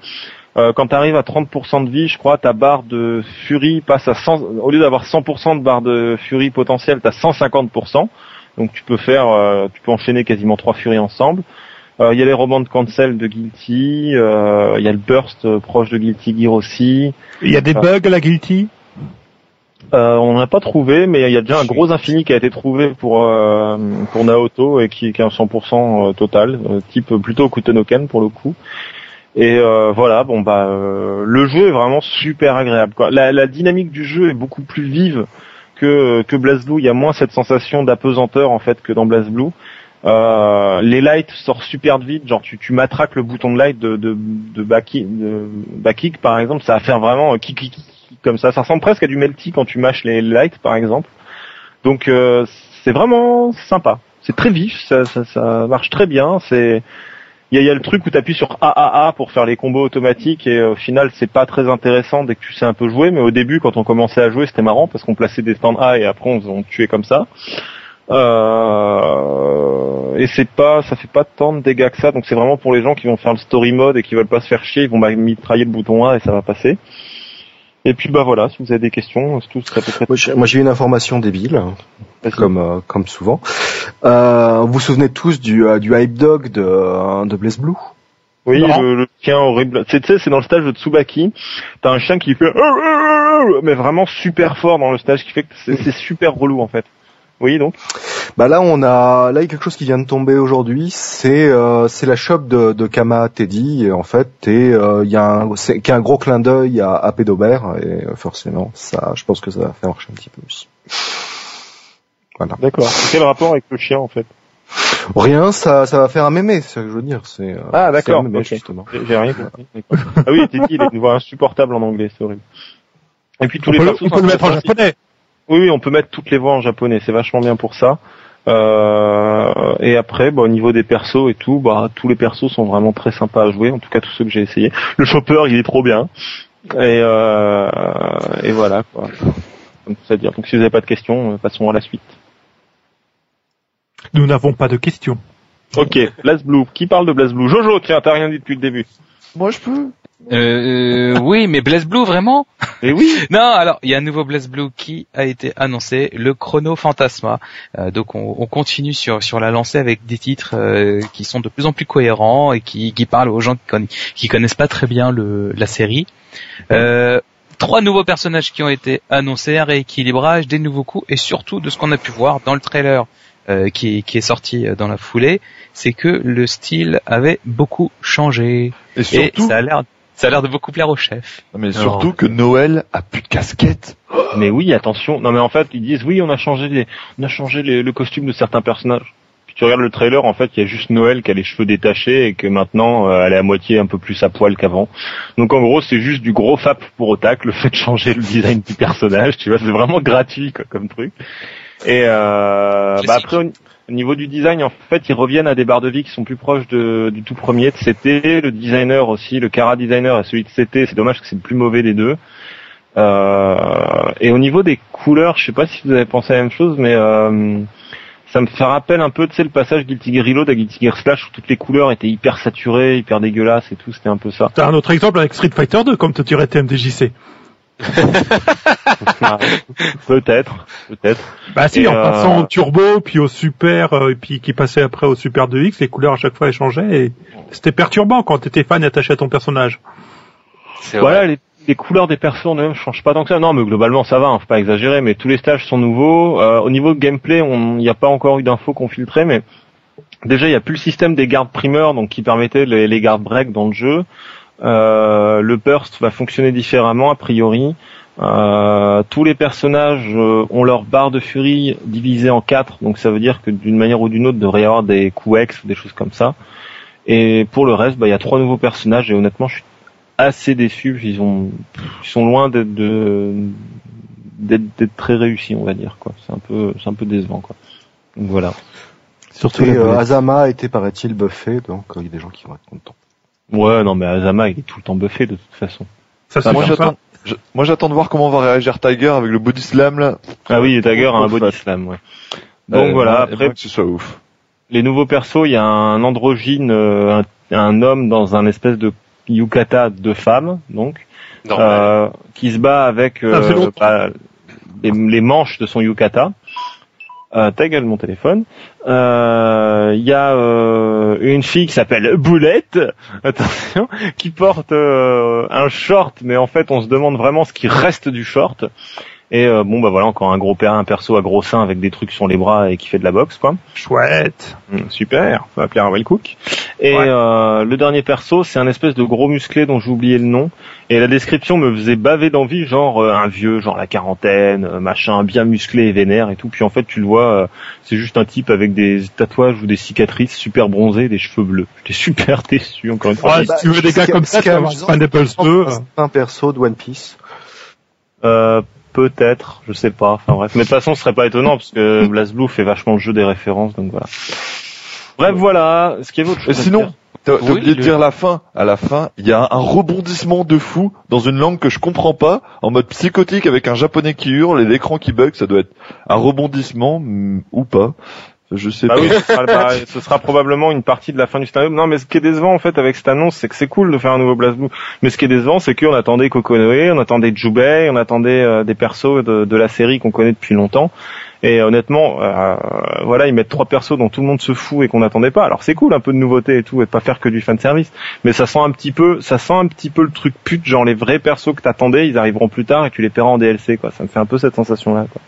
Euh, quand tu arrives à 30% de vie, je crois, ta barre de furie passe à 100, au lieu d'avoir 100% de barre de furie potentielle, tu as 150%. Donc tu peux faire, euh, tu peux enchaîner quasiment trois furies ensemble. Euh, Il y a les romans de cancel de Guilty, euh, il y a le burst proche de Guilty Gear aussi. Il y a des bugs à la Guilty? Euh, on n'en a pas trouvé, mais il y a déjà un gros infini qui a été trouvé pour euh, pour Naoto et qui, qui est un 100% total, euh, type plutôt Kutenoken pour le coup. Et euh, voilà, bon bah euh, le jeu est vraiment super agréable. Quoi. La, la dynamique du jeu est beaucoup plus vive que que BlazBlue. Il y a moins cette sensation d'apesanteur en fait que dans BlazBlue. Euh, les lights sortent super vite, genre tu, tu matraques le bouton de light de de, de back kick, de back kick, par exemple, ça va faire vraiment euh, kick, kick, comme ça. Ça ressemble presque à du melty quand tu mâches les lights par exemple. Donc euh, c'est vraiment sympa. C'est très vif, ça, ça, ça marche très bien. C'est il y y a le truc où tu appuies sur AAA pour faire les combos automatiques et au final c'est pas très intéressant dès que tu sais un peu jouer mais au début quand on commençait à jouer c'était marrant parce qu'on plaçait des stands A et après on, on tuait comme ça euh, et c'est pas ça fait pas tant de dégâts que ça donc c'est vraiment pour les gens qui vont faire le story mode et qui veulent pas se faire chier ils vont mitrailler le bouton A et ça va passer et puis bah voilà si vous avez des questions c'est tout peu près Moi, j'ai une information débile, hein, comme euh, comme souvent. Euh, vous vous souvenez tous du euh, du hype dog de euh, de Blaze Blue Oui, le, le chien horrible. C'est, tu sais, c'est dans le stage de Tsubaki. T'as un chien qui fait mais vraiment super fort dans le stage, qui fait que c'est super relou en fait. Oui, donc. Bah là on a là il y a quelque chose qui vient de tomber aujourd'hui, c'est euh, c'est la shop de, de Kama Teddy et en fait et euh, il y a un c'est qui a un gros clin d'œil à, à Pédobert et euh, forcément ça je pense que ça va faire marcher un petit peu aussi. Voilà. D'accord. Quel rapport avec le chien en fait? Rien, ça ça va faire un mémé, c'est ce que je veux dire, c'est euh, Ah, d'accord, justement. J'ai j'ai rien compris. Ah oui, Teddy, il a une voix insupportable en anglais, c'est horrible. Et puis tous On les peut, on peut le mettre en japonais. Oui, on peut mettre toutes les voix en japonais, c'est vachement bien pour ça. Euh, et après, bah, au niveau des persos et tout, bah, tous les persos sont vraiment très sympas à jouer, en tout cas tous ceux que j'ai essayé. Le chopper, il est trop bien. Et, euh, et voilà, quoi. Donc, c'est à dire. Donc si vous n'avez pas de questions, euh, passons à la suite. Nous n'avons pas de questions. Ok, Blaze Blue. Qui parle de Blaze Blue? Jojo, tiens, t'as rien dit depuis le début. Moi, je peux. Euh, oui, mais Blaze Blue vraiment Et oui Non, alors il y a un nouveau Blaze Blue qui a été annoncé, le Chrono Fantasma. Euh, donc on, on continue sur sur la lancée avec des titres euh, qui sont de plus en plus cohérents et qui, qui parlent aux gens qui, conna- qui connaissent pas très bien le, la série. Euh, trois nouveaux personnages qui ont été annoncés, un rééquilibrage, des nouveaux coups et surtout de ce qu'on a pu voir dans le trailer euh, qui, qui est sorti euh, dans la foulée, c'est que le style avait beaucoup changé Et ça a l'air ça a l'air de beaucoup plaire au chef. mais surtout que Noël a plus de casquette. Mais oui, attention. Non, mais en fait, ils disent oui, on a changé les, on a changé les- le costume de certains personnages. Puis tu regardes le trailer, en fait, il y a juste Noël qui a les cheveux détachés et que maintenant euh, elle est à moitié un peu plus à poil qu'avant. Donc en gros, c'est juste du gros fap pour Otak, le fait de changer le design du personnage. Tu vois, c'est vraiment gratuit quoi, comme truc. Et euh, bah, après, au niveau du design, en fait, ils reviennent à des barres de vie qui sont plus proches du tout premier de CT. Le designer aussi, le Cara designer et celui de CT, c'est dommage que c'est le plus mauvais des deux. Euh, et au niveau des couleurs, je sais pas si vous avez pensé à la même chose, mais euh, ça me fait rappel un peu, le passage Guilty Gear Reload à Guilty Gear Slash où toutes les couleurs étaient hyper saturées, hyper dégueulasses et tout, c'était un peu ça. T'as un autre exemple avec Street Fighter 2, comme tu dirais TMDJC. Peut-être, peut-être. Bah si, Et, en euh, passant au turbo, puis au super, euh, et puis qui passait après au super 2X, les couleurs à chaque fois elles changeaient et c'était perturbant quand t'étais fan et attaché à ton personnage. Voilà, les, les couleurs des persos en eux-mêmes changent pas tant que ça. Non, mais globalement ça va, hein, faut pas exagérer, mais tous les stages sont nouveaux. Euh, au niveau gameplay, il n'y a pas encore eu d'infos qu'on filtrait, mais déjà il y a plus le système des gardes primeurs, donc qui permettait les, les gardes break dans le jeu. Euh, le burst va fonctionner différemment a priori. Euh, tous les personnages euh, ont leur barre de furie divisée en quatre, donc ça veut dire que d'une manière ou d'une autre, il devrait y avoir des coups ex ou des choses comme ça. Et pour le reste, bah, il y a trois nouveaux personnages et honnêtement, je suis assez déçu. Ils ont, ils sont loin d'être de, d'être, d'être très réussis, on va dire quoi. C'est un peu, c'est un peu décevant quoi. Donc voilà. Surtout Et euh. Azama a été paraît-il buffé, donc euh, il y a des gens qui vont être contents. Ouais, non mais Azama, il est tout le temps buffé de toute façon. Ça moi, j'attends, je- moi, j'attends de voir comment va réagir Tiger avec le body slam là. Ah oui, Tiger a un body slam, ouais. Donc Euh, voilà. et Après, que ce soit ouf. les nouveaux persos, il y a un androgyne, euh, un, un homme dans un espèce de yukata de femme, donc. euh, qui se bat avec euh, Ah, long. bah, les, les manches de son yukata. Euh, ta gueule mon téléphone. Euh, Il y a euh, une fille qui s'appelle Boulette, attention, qui porte euh, un short, mais en fait on se demande vraiment ce qui reste du short. Et euh, bon bah voilà encore un gros père, un perso à gros seins avec des trucs sur les bras et qui fait de la boxe quoi. Chouette. Mm, Super, on va appeler un Wild Cook. Et Ouais. euh, le dernier perso, c'est un espèce de gros musclé dont j'ai oublié le nom. Et la description me faisait baver d'envie, genre euh, un vieux, genre la quarantaine, euh, machin, bien musclé et vénère et tout. Puis en fait, tu le vois, euh, c'est juste un type avec des tatouages ou des cicatrices super bronzées, des cheveux bleus. J'étais super déçu encore une fois. Ouais, si tu veux des gars comme ça, 2. C'est un perso de One Piece. Euh, Peut-être, je sais pas. Enfin bref, mais de toute façon, ce serait pas étonnant parce que BlazBlue fait vachement le jeu des références, donc voilà. Bref, voilà. Ce qui est votre Et sinon, t'as Oui, oublié de dire la fin. À la fin, il y a un rebondissement de fou dans une langue que je comprends pas, en mode psychotique avec un japonais qui hurle et l'écran qui bug. Ça doit être un rebondissement mm, ou pas. Je sais Bah pas. oui, ce sera, bah, ce sera probablement une partie de la fin du scénario. Non, mais ce qui est décevant en fait avec cette annonce, c'est que c'est cool de faire un nouveau BlazBlue. Mais ce qui est décevant, c'est qu'on attendait Kokonoe, on attendait Jubei, on attendait euh, des persos de, de la série qu'on connaît depuis longtemps. Et honnêtement, euh, voilà, ils mettent trois persos dont tout le monde se fout et qu'on n'attendait pas. Alors c'est cool, un peu de nouveauté et tout, et de pas faire que du fan service. Mais ça sent un petit peu, ça sent un petit peu le truc pute, genre les vrais persos que t'attendais, ils arriveront plus tard et tu les paieras en DLC, quoi. Ça me fait un peu cette sensation-là, quoi.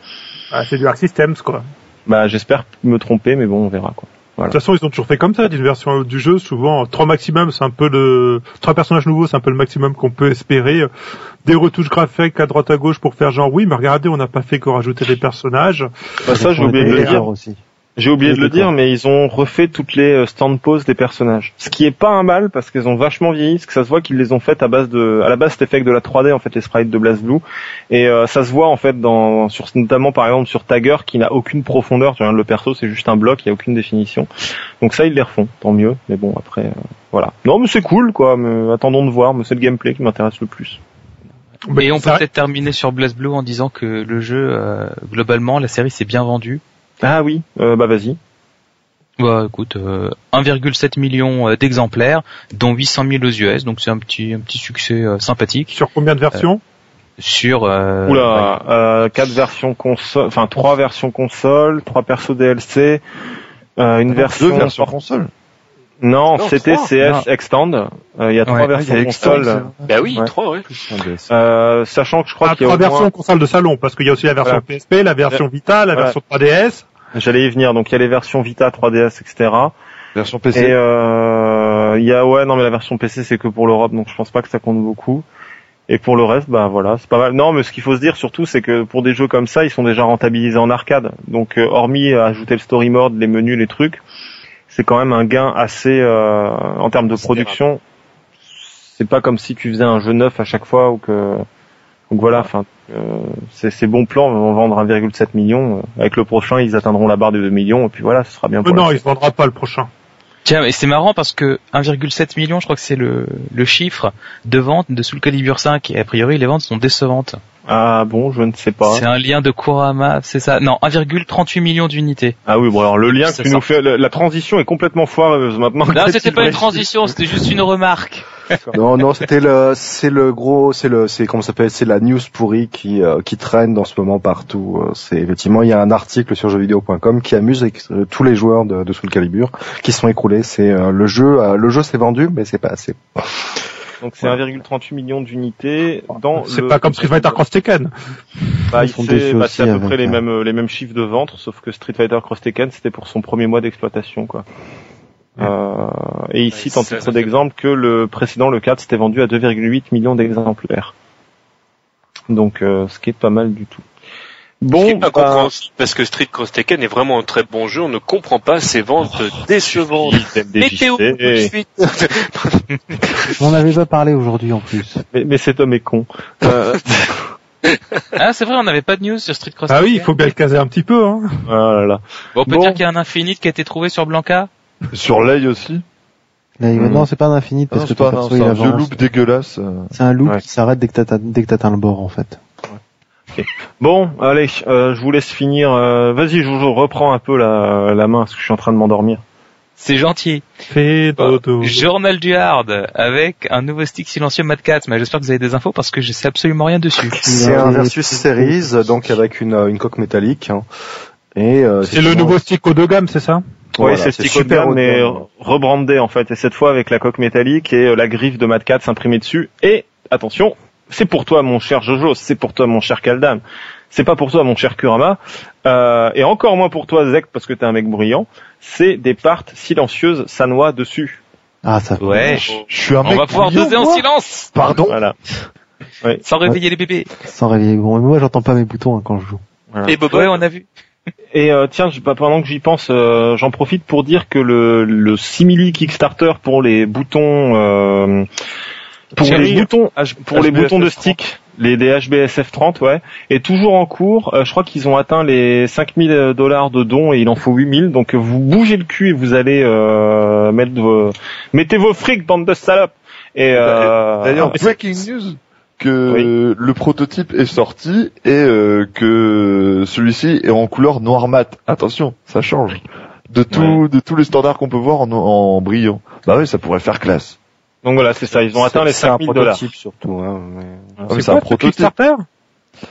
Ah, c'est du Arc Systems, quoi. Bah j'espère me tromper, mais bon, on verra, quoi. De toute façon, ils ont toujours fait comme ça, d'une version du jeu. Souvent, trois maximum, c'est un peu le trois personnages nouveaux, c'est un peu le maximum qu'on peut espérer. Des retouches graphiques à droite à gauche pour faire genre oui, mais regardez, on n'a pas fait que rajouter des personnages. Bah, ça, j'ai oublié de le dire. aussi. J'ai oublié de le dire, mais ils ont refait toutes les euh, stand poses des personnages. Ce qui est pas un mal parce qu'ils ont vachement vieilli, parce que ça se voit qu'ils les ont faites à base de, à la base c'était fait avec de la 3D en fait les sprites de BlazBlue, et euh, ça se voit en fait dans, sur notamment par exemple sur Tagger qui n'a aucune profondeur. Tu vois, le perso c'est juste un bloc, il y a aucune définition. Donc ça ils les refont, tant mieux. Mais bon après, euh, voilà. Non mais c'est cool quoi. Mais attendons de voir. Mais c'est le gameplay qui m'intéresse le plus. Mais Et on peut peut-être terminer sur BlazBlue en disant que le jeu, euh, globalement, la série s'est bien vendue. Ah oui, euh, bah vas-y. Bah écoute, euh, 1,7 million euh, d'exemplaires, dont 800 000 aux US, donc c'est un petit un petit succès euh, sympathique sur combien de versions sur. Euh, Oula, euh, quatre versions console, enfin trois versions console, trois persos DLC, euh, une version. Deux versions console. Non, Non, c'était. CS Extend. Euh, Il y a trois Ouais, versions a Extend, console. Bah oui, Ouais. trois, ouais. Euh, sachant que je crois Ah, qu'il y a trois au moins- versions console de salon, parce qu'il y a aussi la version Voilà. PSP, la version Vita, la version 3DS. J'allais y venir. Donc il y a les versions Vita, 3DS, etc. Version Et PC. euh, il y a ouais non mais la version PC c'est que pour l'Europe donc je pense pas que ça compte beaucoup. Et pour le reste bah voilà c'est pas mal. Non mais ce qu'il faut se dire surtout c'est que pour des jeux comme ça ils sont déjà rentabilisés en arcade. Donc euh, hormis ajouter le story mode, les menus, les trucs, c'est quand même un gain assez euh, en termes de production. C'est pas comme si tu faisais un jeu neuf à chaque fois ou que donc voilà enfin euh, c'est c'est bon plan vont vendre 1,7 million. Euh, Avec le prochain ils atteindront la barre des 2 millions et puis voilà ce sera bien. Euh, Pour non, il se vendra pas le prochain. Tiens, et c'est marrant parce que 1,7 million, je crois que c'est le, le chiffre de vente de Soul Calibur 5 et a priori les ventes sont décevantes. Ah bon, je ne sais pas. C'est un lien de Kurama, c'est ça? Non, 1,38 millions d'unités. Ah oui, bon alors le lien que tu ça. nous fais, la, la transition est complètement foireuse maintenant. que Non, c'était pas une transition, c'était juste une remarque. Non, non, c'était le, c'est le gros, c'est le, c'est comment ça s'appelle, c'est la news pourrie qui, euh, qui traîne dans ce moment partout. Euh, C'est effectivement, il y a un article sur jeuxvideo.com qui amuse avec, euh, tous les joueurs de, de Soul Calibur qui sont écroulés. C'est euh, le jeu, euh, le jeu s'est vendu, mais c'est pas assez. Donc c'est 1,38 million d'unités dans C'est pas comme Street Fighter Cross Tekken. Bah, déçus bah, c'est à peu près les mêmes les mêmes chiffres de vente, sauf que Street Fighter Cross Tekken c'était pour son premier mois d'exploitation quoi. Euh, et ici, Ouais, tant ça, titre d'exemple que le précédent, le 4, c'était vendu à 2,8 millions d'exemplaires. Donc, euh, ce qui est pas mal du tout. Ce qui Bon, est pas bah, compréhensible, parce que Street Cross Tekken est vraiment un très bon jeu, on ne comprend pas ces ventes décevantes. Météo, tout de suite. On n'avait pas parlé aujourd'hui en plus. mais, mais cet homme est con. Euh, Ah, c'est vrai, on n'avait pas de news sur Street Cross. Ah oui, il faut bien le caser un petit peu. Hein. ah là là. Bon, on peut Bon. dire qu'il y a un Infinite qui a été trouvé sur Blanca. Sur l'œil aussi. Mhm. Non, c'est pas un infinite Ah non, parce que c'est un, c'est vieux loop dégueulasse. euh. C'est un loop Ouais. qui s'arrête dès que t'atteins dès que t'atteins le bord en fait. Bon, allez, euh, je vous laisse finir. euh, Vas-y, Jojo, reprends un peu la, la main, parce que je suis en train de m'endormir. C'est gentil. Fais dodo. Journal du Hard avec un nouveau stick silencieux Mad Cat. Mais j'espère que vous avez des infos parce que je sais absolument rien dessus. C'est un versus series, donc avec une, une coque métallique. hein. Et euh, C'est le nouveau stick haut de gamme, c'est ça? Voilà, oui, c'est le stick haut de super gamme, haut de mais gamme. rebrandé en fait, et cette fois avec la coque métallique et euh, la griffe de Mad Cat imprimée dessus. Et attention, c'est pour toi mon cher Jojo, c'est pour toi mon cher Kaldam, c'est pas pour toi mon cher Kurama, euh, et encore moins pour toi Zek parce que t'es un mec bruyant. C'est des parts silencieuses sanois dessus. Ah ça. Ouais. Je suis un On mec va pouvoir brillant, doser en silence Pardon. Voilà. sans réveiller les bébés. Sans réveiller. Bon, mais moi j'entends pas mes boutons hein, quand je joue. Et Bobo, Ouais, on a vu. Et euh, tiens, je- bah, pendant que j'y pense, euh, j'en profite pour dire que le, le simili Kickstarter pour les boutons, euh, pour Chérie, les boutons, H- pour les boutons de 30. stick, les des HBSF 30, ouais, est toujours en cours. Euh, je crois qu'ils ont atteint les 5000 dollars de dons et il en faut 8000. Donc vous bougez le cul et vous allez euh, mettre vos, mettez vos frics, bande de salopes. Et euh, D'ailleurs, breaking news que le prototype est sorti et euh, que celui-ci est en couleur noir mat. Attention, ça change. de tout, de tous les standards qu'on peut voir en, en brillant. Bah oui, ça pourrait faire classe. Donc voilà, c'est ça. Ils ont atteint les C'est un 5000 dollars. prototype surtout. Hein, mais- Ah, mais c'est un quoi, prototype. Kickstarter?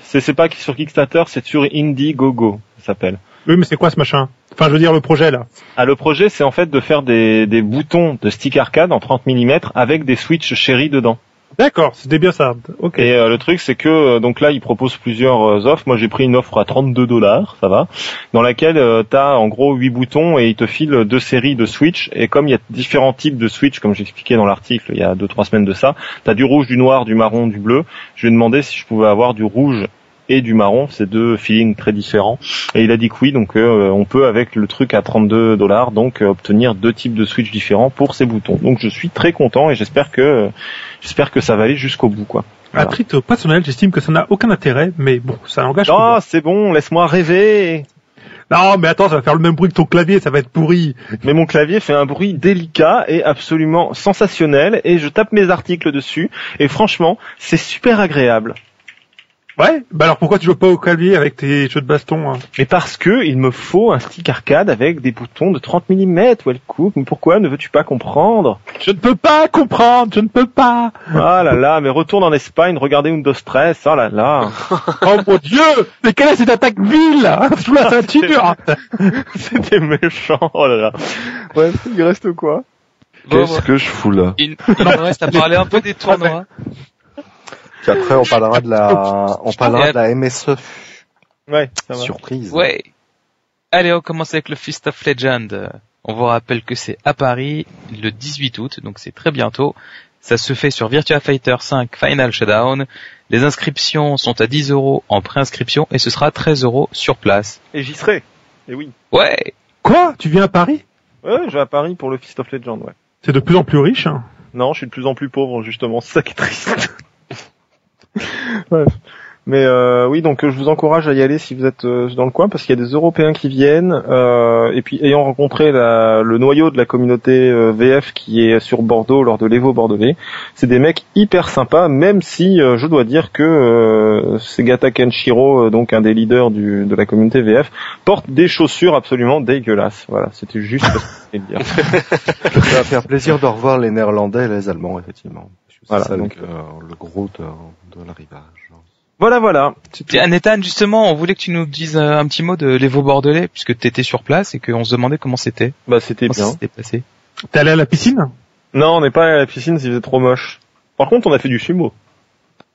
C'est c'est pas sur Kickstarter, c'est sur Indiegogo, ça s'appelle. Oui, mais c'est quoi ce machin? Enfin, je veux dire le projet là. Ah, le projet, c'est en fait de faire des, des boutons de stick arcade en 30 mm avec des switches chéris dedans. D'accord, c'était bien ça. Et euh, le truc, c'est que euh, donc là, ils proposent plusieurs euh, offres. Moi, j'ai pris une offre à 32 dollars, ça va, dans laquelle euh, t'as en gros 8 boutons et ils te filent deux séries de switch. Et comme il y a différents types de switch, comme j'expliquais dans l'article il y a deux trois semaines de ça, t'as du rouge, du noir, du marron, du bleu. Je lui ai demandé si je pouvais avoir du rouge et du marron, c'est deux feelings très différents. Et il a dit que oui, donc euh, on peut avec le truc à 32 dollars donc euh, obtenir deux types de switch différents pour ces boutons. Donc je suis très content et j'espère que j'espère que ça va aller jusqu'au bout quoi. À titre personnel, j'estime que ça n'a aucun intérêt, mais bon, ça engage. Oh, moi. c'est bon, laisse-moi rêver. Non, mais attends, ça va faire le même bruit que ton clavier, ça va être pourri. Mais mon clavier fait un bruit délicat et absolument sensationnel et je tape mes articles dessus et franchement, c'est super agréable. Ouais. Bah alors pourquoi tu joues pas au clavier avec tes jeux de baston hein? Mais parce que il me faut un stick arcade avec des boutons de 30 mm, Wellcook. Mais pourquoi ne veux-tu pas comprendre? Je ne peux pas comprendre, je ne peux pas. Ah là là, mais retourne en Espagne, regardez Windows 13, oh là là. Oh mon dieu Mais quelle est cette attaque vile là, sous la ceinture C'était méchant, oh là là. Ouais, il reste quoi? Bon, Qu'est-ce que je fous là? Il, il reste à parler un peu des tournois. Puis après, on parlera de la, on parlera de la MSE. Ouais, ça va. Surprise. Ouais. Allez, on commence avec le Fist of Legend. On vous rappelle que c'est à Paris le 18 août, donc c'est très bientôt. Ça se fait sur Virtua Fighter 5 Final Showdown. Les inscriptions sont à 10 euros en préinscription et ce sera 13 euros sur place. Et j'y serai. Et oui. Ouais. Quoi? Tu viens à Paris? Ouais, je vais à Paris pour le Fist of Legend, ouais. C'est de plus en plus riche. Hein. Non, je suis de plus en plus pauvre, justement. C'est ça qui est triste. Ouais. Mais euh, oui, donc euh, je vous encourage à y aller si vous êtes euh, dans le coin, parce qu'il y a des Européens qui viennent. euh, et puis, ayant rencontré la- le noyau de la communauté euh, VF qui est sur Bordeaux lors de l'Evo bordelais, c'est des mecs hyper sympas, même si euh, je dois dire que euh, Segata Kenshiro, euh, donc un des leaders du, de la communauté VF, porte des chaussures absolument dégueulasses. Voilà, c'était juste ce que je voulais dire. Ça va faire plaisir de revoir les Néerlandais et les Allemands, effectivement. C'est Voilà, ça donc, le, euh, le gros de, de l'arrivage. Voilà, voilà. Tiens, Nathan, justement, on voulait que tu nous dises euh, un petit mot de l'Evo Bordelais, puisque tu étais sur place et qu'on se demandait comment c'était. Bah, c'était Comment ça bien. s'était passé. T'es allé à la piscine? Non, on n'est pas allé à la piscine, il faisait trop moche. Par contre, on a fait du sumo.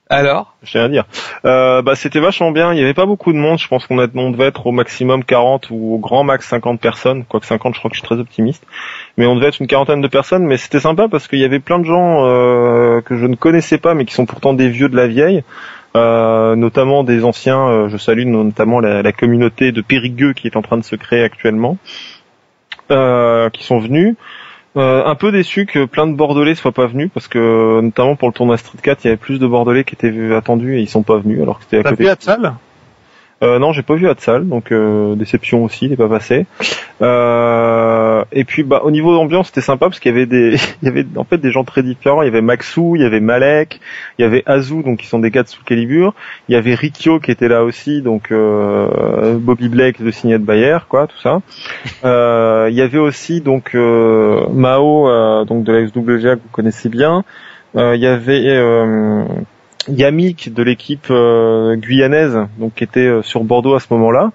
Alors Je tiens à dire. Euh, bah, c'était vachement bien. Il y avait pas beaucoup de monde. Je pense qu'on devait être au maximum 40 ou au grand max 50 personnes. Quoique 50, je crois que je suis très optimiste. Mais on devait être une quarantaine de personnes. Mais c'était sympa parce qu'il y avait plein de gens euh, que je ne connaissais pas, mais qui sont pourtant des vieux de la vieille. Euh, notamment des anciens. euh, je salue notamment la, la communauté de Périgueux qui est en train de se créer actuellement. Euh, qui sont venus. Euh, un peu déçu que plein de Bordelais soient pas venus parce que notamment pour le tournoi Street 4, il y avait plus de Bordelais qui étaient attendus et ils sont pas venus alors que c'était à T'as côté. vu Euh, non, j'ai pas vu Hatsal, donc euh, déception aussi, il est pas passé. Euh, et puis bah au niveau d'ambiance, c'était sympa parce qu'il y avait des il y avait en fait des gens très différents, il y avait Maxou, il y avait Malek, il y avait Azu donc qui sont des gars de sous Calibur, il y avait Rikyo qui était là aussi donc euh, Bobby Blake de Signet Bayer quoi, tout ça. Euh, il y avait aussi donc euh, Mao donc de la XWGA que vous connaissez bien. Il y avait Yamik de l'équipe euh, guyanaise, donc qui était euh, sur Bordeaux à ce moment-là.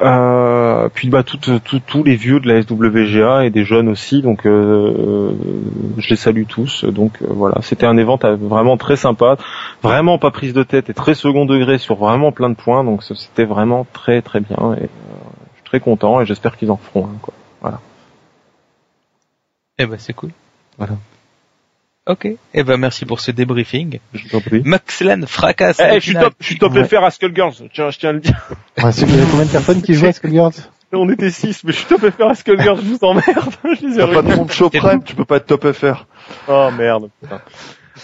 Euh, puis bah tout- tout- tous les vieux de la SWGA et des jeunes aussi, donc euh, je les salue tous. Donc euh, voilà, c'était un euh, vraiment très sympa, vraiment pas prise de tête et très second degré sur vraiment plein de points. Donc c'était vraiment très très bien et euh, je suis très content et j'espère qu'ils en feront. Quoi. Eh ben, c'est cool. Voilà. Ok. Eh ben, merci pour ce débriefing. Je t'en prie. Maxlan fracasse. Eh, la je suis top, je suis top Ouais. FR à Skullgirls. Tiens, je tiens à le dire. Ouais, c'est- combien de personnes qui jouent à Skullgirls? On était 6, mais je suis top FR à Skullgirls, je vous emmerde. je les ai T'as pas de Shoprime, tu peux pas être top FR. Oh merde. putain.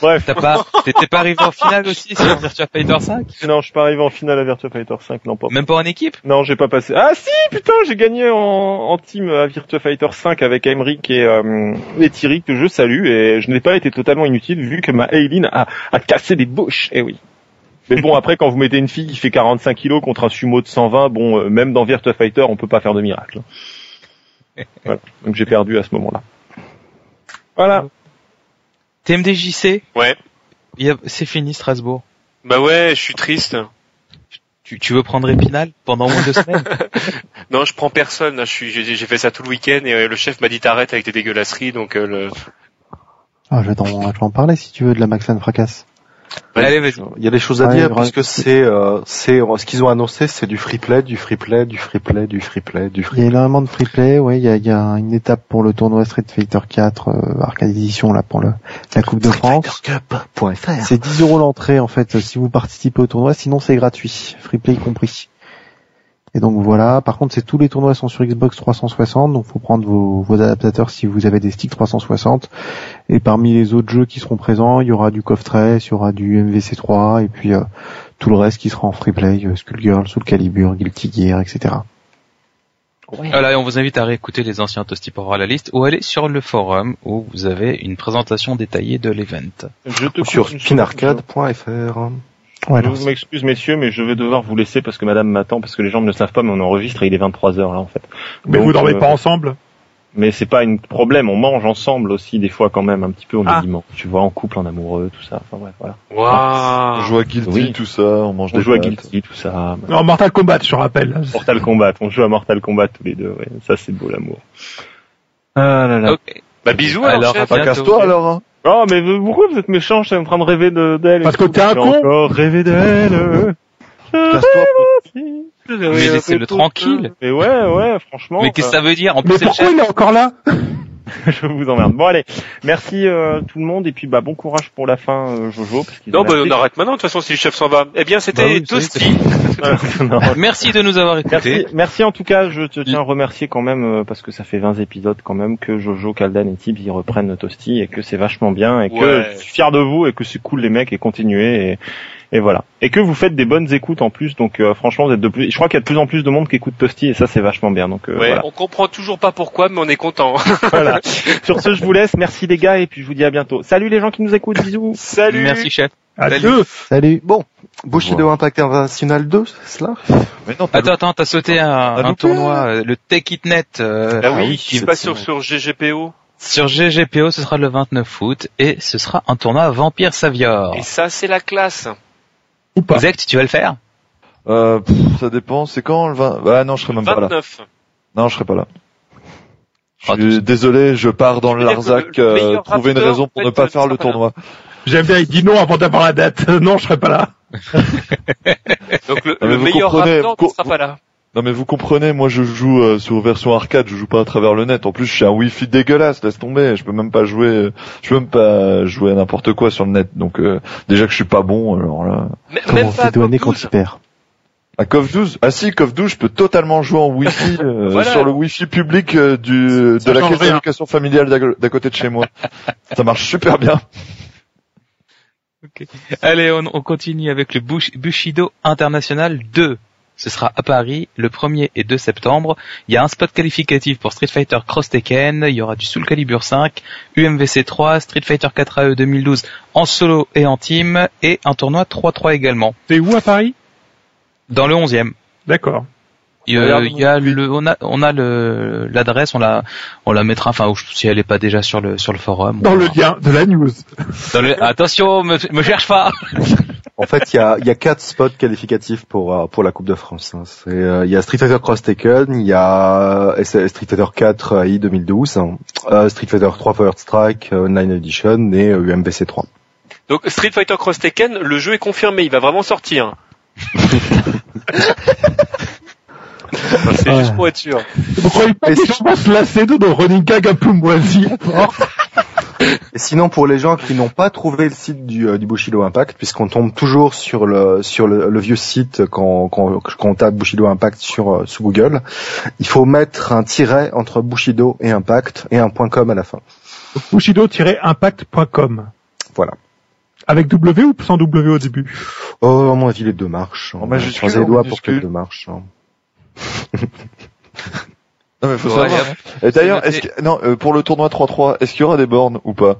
Bref. T'as pas, t'étais pas arrivé en finale aussi sur Virtua Fighter 5? Non, je suis pas arrivé en finale à Virtua Fighter 5, non pas. Même pas en équipe? Non, j'ai pas passé. Ah si, putain, j'ai gagné en, en team à Virtua Fighter 5 avec Emric et, euh, et Thierry que je salue et je n'ai pas été totalement inutile vu que ma Aileen a, a cassé des bouches. Eh oui. Mais bon, après, quand vous mettez une fille qui fait 45 kilos contre un sumo de 120, bon, euh, même dans Virtua Fighter, on peut pas faire de miracle. voilà. Donc j'ai perdu à ce moment-là. Voilà. TMDJC, Ouais. c'est fini Strasbourg. Bah ouais, je suis triste. Tu, tu veux prendre Épinal pendant au moins deux semaines? Non, je prends personne. là, Je suis, j'ai j'ai fait ça tout le week-end et euh, le chef m'a dit t'arrêtes avec tes dégueulasseries. Donc euh, le... Ah, je vais t'en, parler si tu veux de la Maxan fracasse. Allez, vas-y. Il y a des choses à Ouais, dire puisque c'est euh, c'est ce qu'ils ont annoncé, c'est du free play, du free play, du free play, du free play, du Il y free. a énormément de free play, ouais, il y a, il y a une étape pour le tournoi Street Fighter 4 euh, Arcade Edition là pour le, la Coupe de France. Cup.fr. C'est 10 euros l'entrée en fait euh, si vous participez au tournoi, sinon c'est gratuit, free play compris. Et donc voilà, par contre c'est tous les tournois sont sur Xbox 360, donc faut prendre vos, vos adaptateurs si vous avez des sticks 360. Et parmi les autres jeux qui seront présents, il y aura du Coftress, il y aura du MVC3 et puis euh, tout le reste qui sera en free play, euh, Skullgirl, Soul Calibur, Guilty Gear, etc. Voilà, et on vous invite à réécouter les anciens Toasty pour avoir la liste ou aller sur le forum où vous avez une présentation détaillée de l'event. Je te Sur spinarcade.fr. Ouais, Je m'excuse messieurs, mais je vais devoir vous laisser parce que madame m'attend, parce que les gens ne le savent pas, mais on enregistre et il est 23 heures là en fait. Mais Donc, vous dormez euh, pas ensemble? Mais c'est pas un problème, on mange ensemble aussi des fois quand même, un petit peu, on est Ah. dimanche, tu vois, en couple, en amoureux, tout ça, enfin bref, voilà. On Waouh. joue à Guilty, Oui. tout ça, on mange On des joue à. Guilty, tout ça. Non, Mortal Kombat, je rappelle. Mortal Kombat, on joue à Mortal Kombat tous les deux, ouais. ça c'est beau l'amour. Ah là là. Bah bisous alors, casse-toi alors, hein. Oh mais pourquoi vous êtes méchant, je suis en train de rêver de- d'elle. et Parce que t'es un con. encore rêvé d'elle. Mais laissez-le tranquille. Mais ouais, ouais, franchement. Mais qu'est-ce que ça veut dire? En plus, Mais pourquoi il est encore là? je vous emmerde. Bon allez, merci euh, tout le monde et puis bah bon courage pour la fin euh, Jojo parce Non, bah on arrête maintenant. De toute façon, si le chef s'en va. Eh bien, c'était Bah oui, Toasty. Merci de nous avoir écoutés. Merci, merci en tout cas, je te tiens à remercier quand même euh, parce que ça fait 20 épisodes quand même que Jojo, Kaldan et Tibbs y reprennent Toasty et que c'est vachement bien et que je suis fier de vous et que c'est cool les mecs et continuez et, et voilà. Et que vous faites des bonnes écoutes en plus donc euh, franchement vous êtes de plus je crois qu'il y a de plus en plus de monde qui écoute Toasty et ça c'est vachement bien donc euh, Ouais, voilà. on comprend toujours pas pourquoi, mais on est content. voilà. Sur ce je vous laisse, merci les gars et puis je vous dis à bientôt. Salut les gens qui nous écoutent, bisous. Salut. Merci, chef. Adieu Salut Bon, Bushido Impact International 2, c'est cela? Mais non, Attends, attends, t'as sauté un, tournoi, euh, le Take It Net, euh, Ah oui, qui se passe sur, sur GGPO. sur GGPO, ce sera le 29 août, et ce sera un tournoi Vampire Savior. Et ça, c'est la classe. Ou pas Zect, tu vas le faire? Euh, pff, ça dépend, c'est quand le 20 Bah non, je serai même pas là. 29. Non, je serai pas là. Je Ah, suis désolé, je pars dans le Je Larzac, le euh, trouver une raison pour en ne pas faire le tournoi. J'aime bien, il dit non avant d'avoir la date. non, je serai pas là. Donc le, Ah, meilleur comprenez, raptor ne sera pas là. Non mais vous comprenez, moi je joue euh, sur version arcade, je joue pas à travers le net. En plus, je suis un wifi dégueulasse, laisse tomber. Je peux même pas jouer, euh, je peux même pas jouer à n'importe quoi sur le net. Donc euh, déjà que je suis pas bon, alors là. Mais- Comment Même pas à c'est douané Code quand 12. il perd À KOF 12 Ah si, KOF 12, je peux totalement jouer en wifi euh, Voilà. sur le wifi public euh, du de la caisse d'éducation familiale d'à côté de chez moi. Ça marche super bien. Allez, on, on continue avec le Bush- Bushido International 2. Ce sera à Paris le 1er et 2 septembre. Il y a un spot qualificatif pour Street Fighter Cross Tekken, il y aura du Soul Calibur 5, UMVC 3, Street Fighter 4AE 2012 en solo et en team, et un tournoi 3-3 également. C'est où à Paris? Dans le 11e. D'accord. Il y a, y le, on a, on a le, l'adresse, on la, on la mettra, enfin, si elle est pas déjà sur le, sur le forum. Dans on- le lien de la news. dans le- attention, me, me cherche pas! En fait, il y a, il y a quatre spots qualificatifs pour euh, pour la Coupe de France. hein. C'est, euh, il y a Street Fighter Cross Taken, il y a euh, Street Fighter 4 AI 2012, hein, euh, Street Fighter 3 First Strike Online Edition et euh, UMVC 3. Donc Street Fighter Cross Tekken, le jeu est confirmé, il va vraiment sortir. C'est juste pour être sûr. Pourquoi il pas que je pense lasser de running gag un peu moisi encore Et sinon, pour les gens qui n'ont pas trouvé le site du, euh, du Bushido Impact, puisqu'on tombe toujours sur le sur le, le vieux site quand, quand, quand on tape Bushido Impact sur euh, sous Google, il faut mettre un tiret entre Bushido et Impact et un point .com à la fin. Bushido-impact.com. Voilà. Avec W ou sans W au début? Oh, à mon avis, les deux marches. En On majuscule, croiser les doigts pour que les deux marchent. hein. Non mais faut Ouais, savoir. Et d'ailleurs, est-ce que, non, euh, pour le tournoi 3-3, est-ce qu'il y aura des bornes ou pas?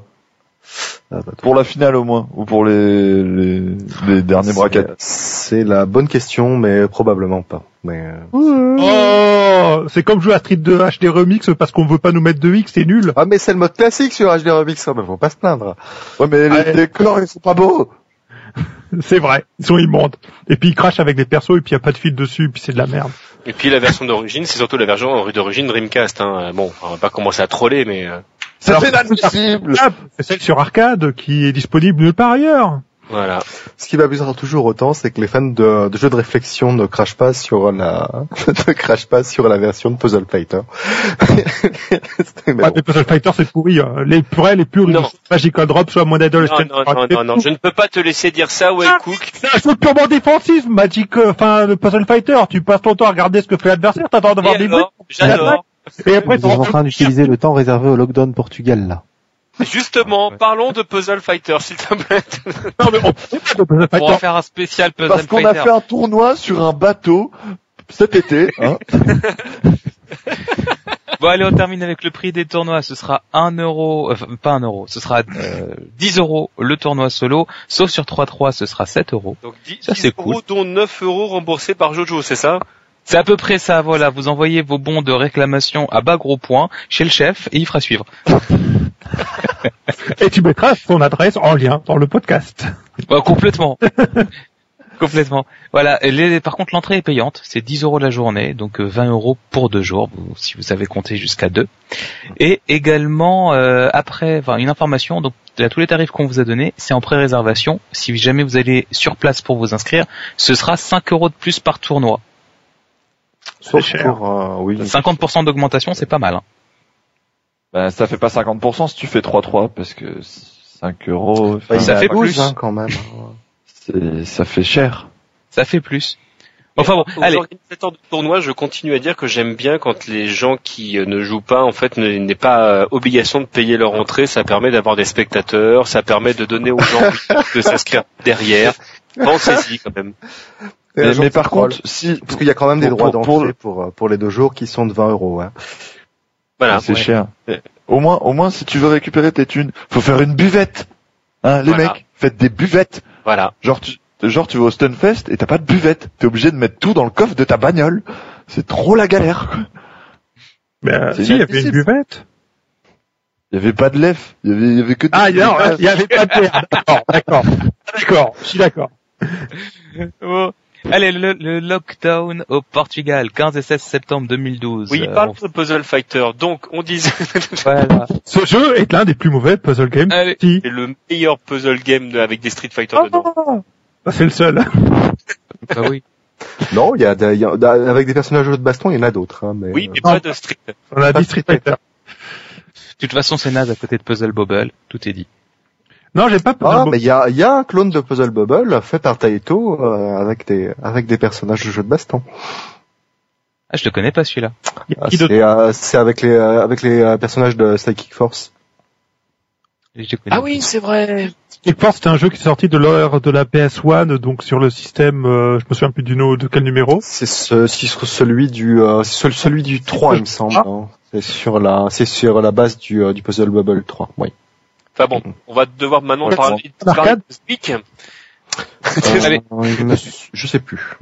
Ah, bah, Pour la finale au moins, ou pour les les, les derniers brackets C'est la bonne question, mais probablement pas. Mais euh, Oh c'est comme jouer à Street 2 HD Remix parce qu'on veut pas nous mettre de X, c'est nul. Ah mais c'est le mode classique sur HD Remix, hein, mais faut pas se plaindre. Ouais, mais les décors, ils sont pas beaux. C'est vrai, ils sont immondes. Et puis ils crachent avec des persos et puis y a pas de fil dessus, et puis c'est de la merde. Et puis la version d'origine, c'est surtout la version d'origine Dreamcast. Hein. Bon, on va pas commencer à troller, mais euh, C'est inadmissible. C'est celle sur arcade qui est disponible nulle part ailleurs. Voilà. Ce qui m'abusera toujours autant, c'est que les fans de, de jeux de réflexion ne crachent pas sur la, ne crachent pas sur la version de Puzzle Fighter. Mais mais Puzzle Fighter c'est pourri. hein. Les purées, les purs, Non. Magical Drop, soit Mon Idol, Non, non, non, non, non, je ne peux pas te laisser dire ça, ouais, Ah. Cook. C'est un jeu purement défensif, Magic, euh, enfin, le Puzzle Fighter. Tu passes ton temps à regarder ce que fait l'adversaire, t'attends de voir Et des bruits, J'adore. et après êtes en train d'utiliser le temps réservé au lockdown Portugal là. Justement, parlons de Puzzle Fighter, s'il te plaît. Non, mais on pas de Puzzle Pour en Fighter. faire un spécial Puzzle Parce qu'on a Fighter. fait un tournoi sur un bateau cet été. Hein. Bon allez, on termine avec le prix des tournois. Ce sera 1 euro, enfin pas 1 euro, ce sera euh, 10 euros le tournoi solo, sauf sur 3-3, ce sera 7 euros. Donc 10, Ça, 10 c'est euros, dont 9 euros remboursés par Jojo, c'est ça? C'est à peu près ça, voilà. Vous envoyez vos bons de réclamation à bas gros points chez le chef et il fera suivre. Et tu mettras son adresse en lien dans le podcast. Ouais, complètement. complètement. Voilà. Les- par contre, l'entrée est payante. C'est 10 euros la journée, donc euh, 20 euros pour deux jours, si vous avez compté jusqu'à deux. Et également, euh, après, enfin, une information. Donc, là, tous les tarifs qu'on vous a donnés, c'est en pré-réservation. Si jamais vous allez sur place pour vous inscrire, ce sera 5 euros de plus par tournoi. Sauf cher. pour, euh, oui. 50% d'augmentation, c'est pas mal. Hein. Ben, ça fait pas 50% si tu fais 3-3 parce que 5 euros, Bah, enfin, ça fait plus. hein, quand même. c'est- ça fait cher. Ça fait plus. Enfin bon, Aux allez. organisateurs de tournois, je continue à dire que j'aime bien quand les gens qui euh, ne jouent pas, en fait, ne- n'aient pas euh, obligation de payer leur entrée. Ça permet d'avoir des spectateurs, ça permet de donner aux gens de s'inscrire derrière. Pensez-y quand même. Mais, par contre, si parce qu'il y a quand même des droits pour- pour d'entrée pour, euh, pour les deux jours qui sont de 20 euros. Hein. Voilà. c'est Ouais. cher. Au moins, au moins, si tu veux récupérer tes thunes, faut faire une buvette. Hein, les Voilà. mecs, faites des buvettes. Voilà. Genre, tu, genre, tu vas au Stunfest et t'as pas de buvette. T'es obligé de mettre tout dans le coffre de ta bagnole. C'est trop la galère. C'est si, il y avait une buvette. Il y avait pas de lef. Il y avait, il y avait que. des- Ah, non, il y avait pas de bière. D'accord, d'accord. D'accord, je suis d'accord. Bon. Allez, le, le lockdown au Portugal, 15 et 16 septembre 2012. Oui, Euh, parle de Puzzle Fighter. Donc, on disait Voilà. Ce jeu est l'un des plus mauvais puzzle games. Allez. C'est le meilleur puzzle game de- avec des Street Fighter Ah, dedans. bah, c'est le seul. Bah oui. Non, il y a, il y a- avec des personnages de baston, il y en a d'autres. Hein, mais, Oui, euh, mais pas de Street. On a dit Street Fighter. De toute façon, c'est naze à côté de Puzzle Bobble. Tout est dit. Non, j'ai pas Ah, mais il y a, y a un clone de Puzzle Bubble fait par Taito euh, avec des avec des personnages de jeux de baston. Ah, je le connais pas celui-là. Ah, c'est euh, c'est avec les euh, avec les euh, personnages de Psychic Force. Ah oui, c'est vrai. Kick Force, c'est un jeu qui est sorti de l'heure de la PS1, donc sur le système, euh, je me souviens plus du nom, de quel numéro. C'est ce, celui du euh, celui du 3 il me semble. Ah. hein. C'est sur la c'est sur la base du euh, du Puzzle Bubble 3. Oui. Enfin bon, on va devoir maintenant Ouais, parler de. Arcade Speak. Allez. Euh, me- je sais plus.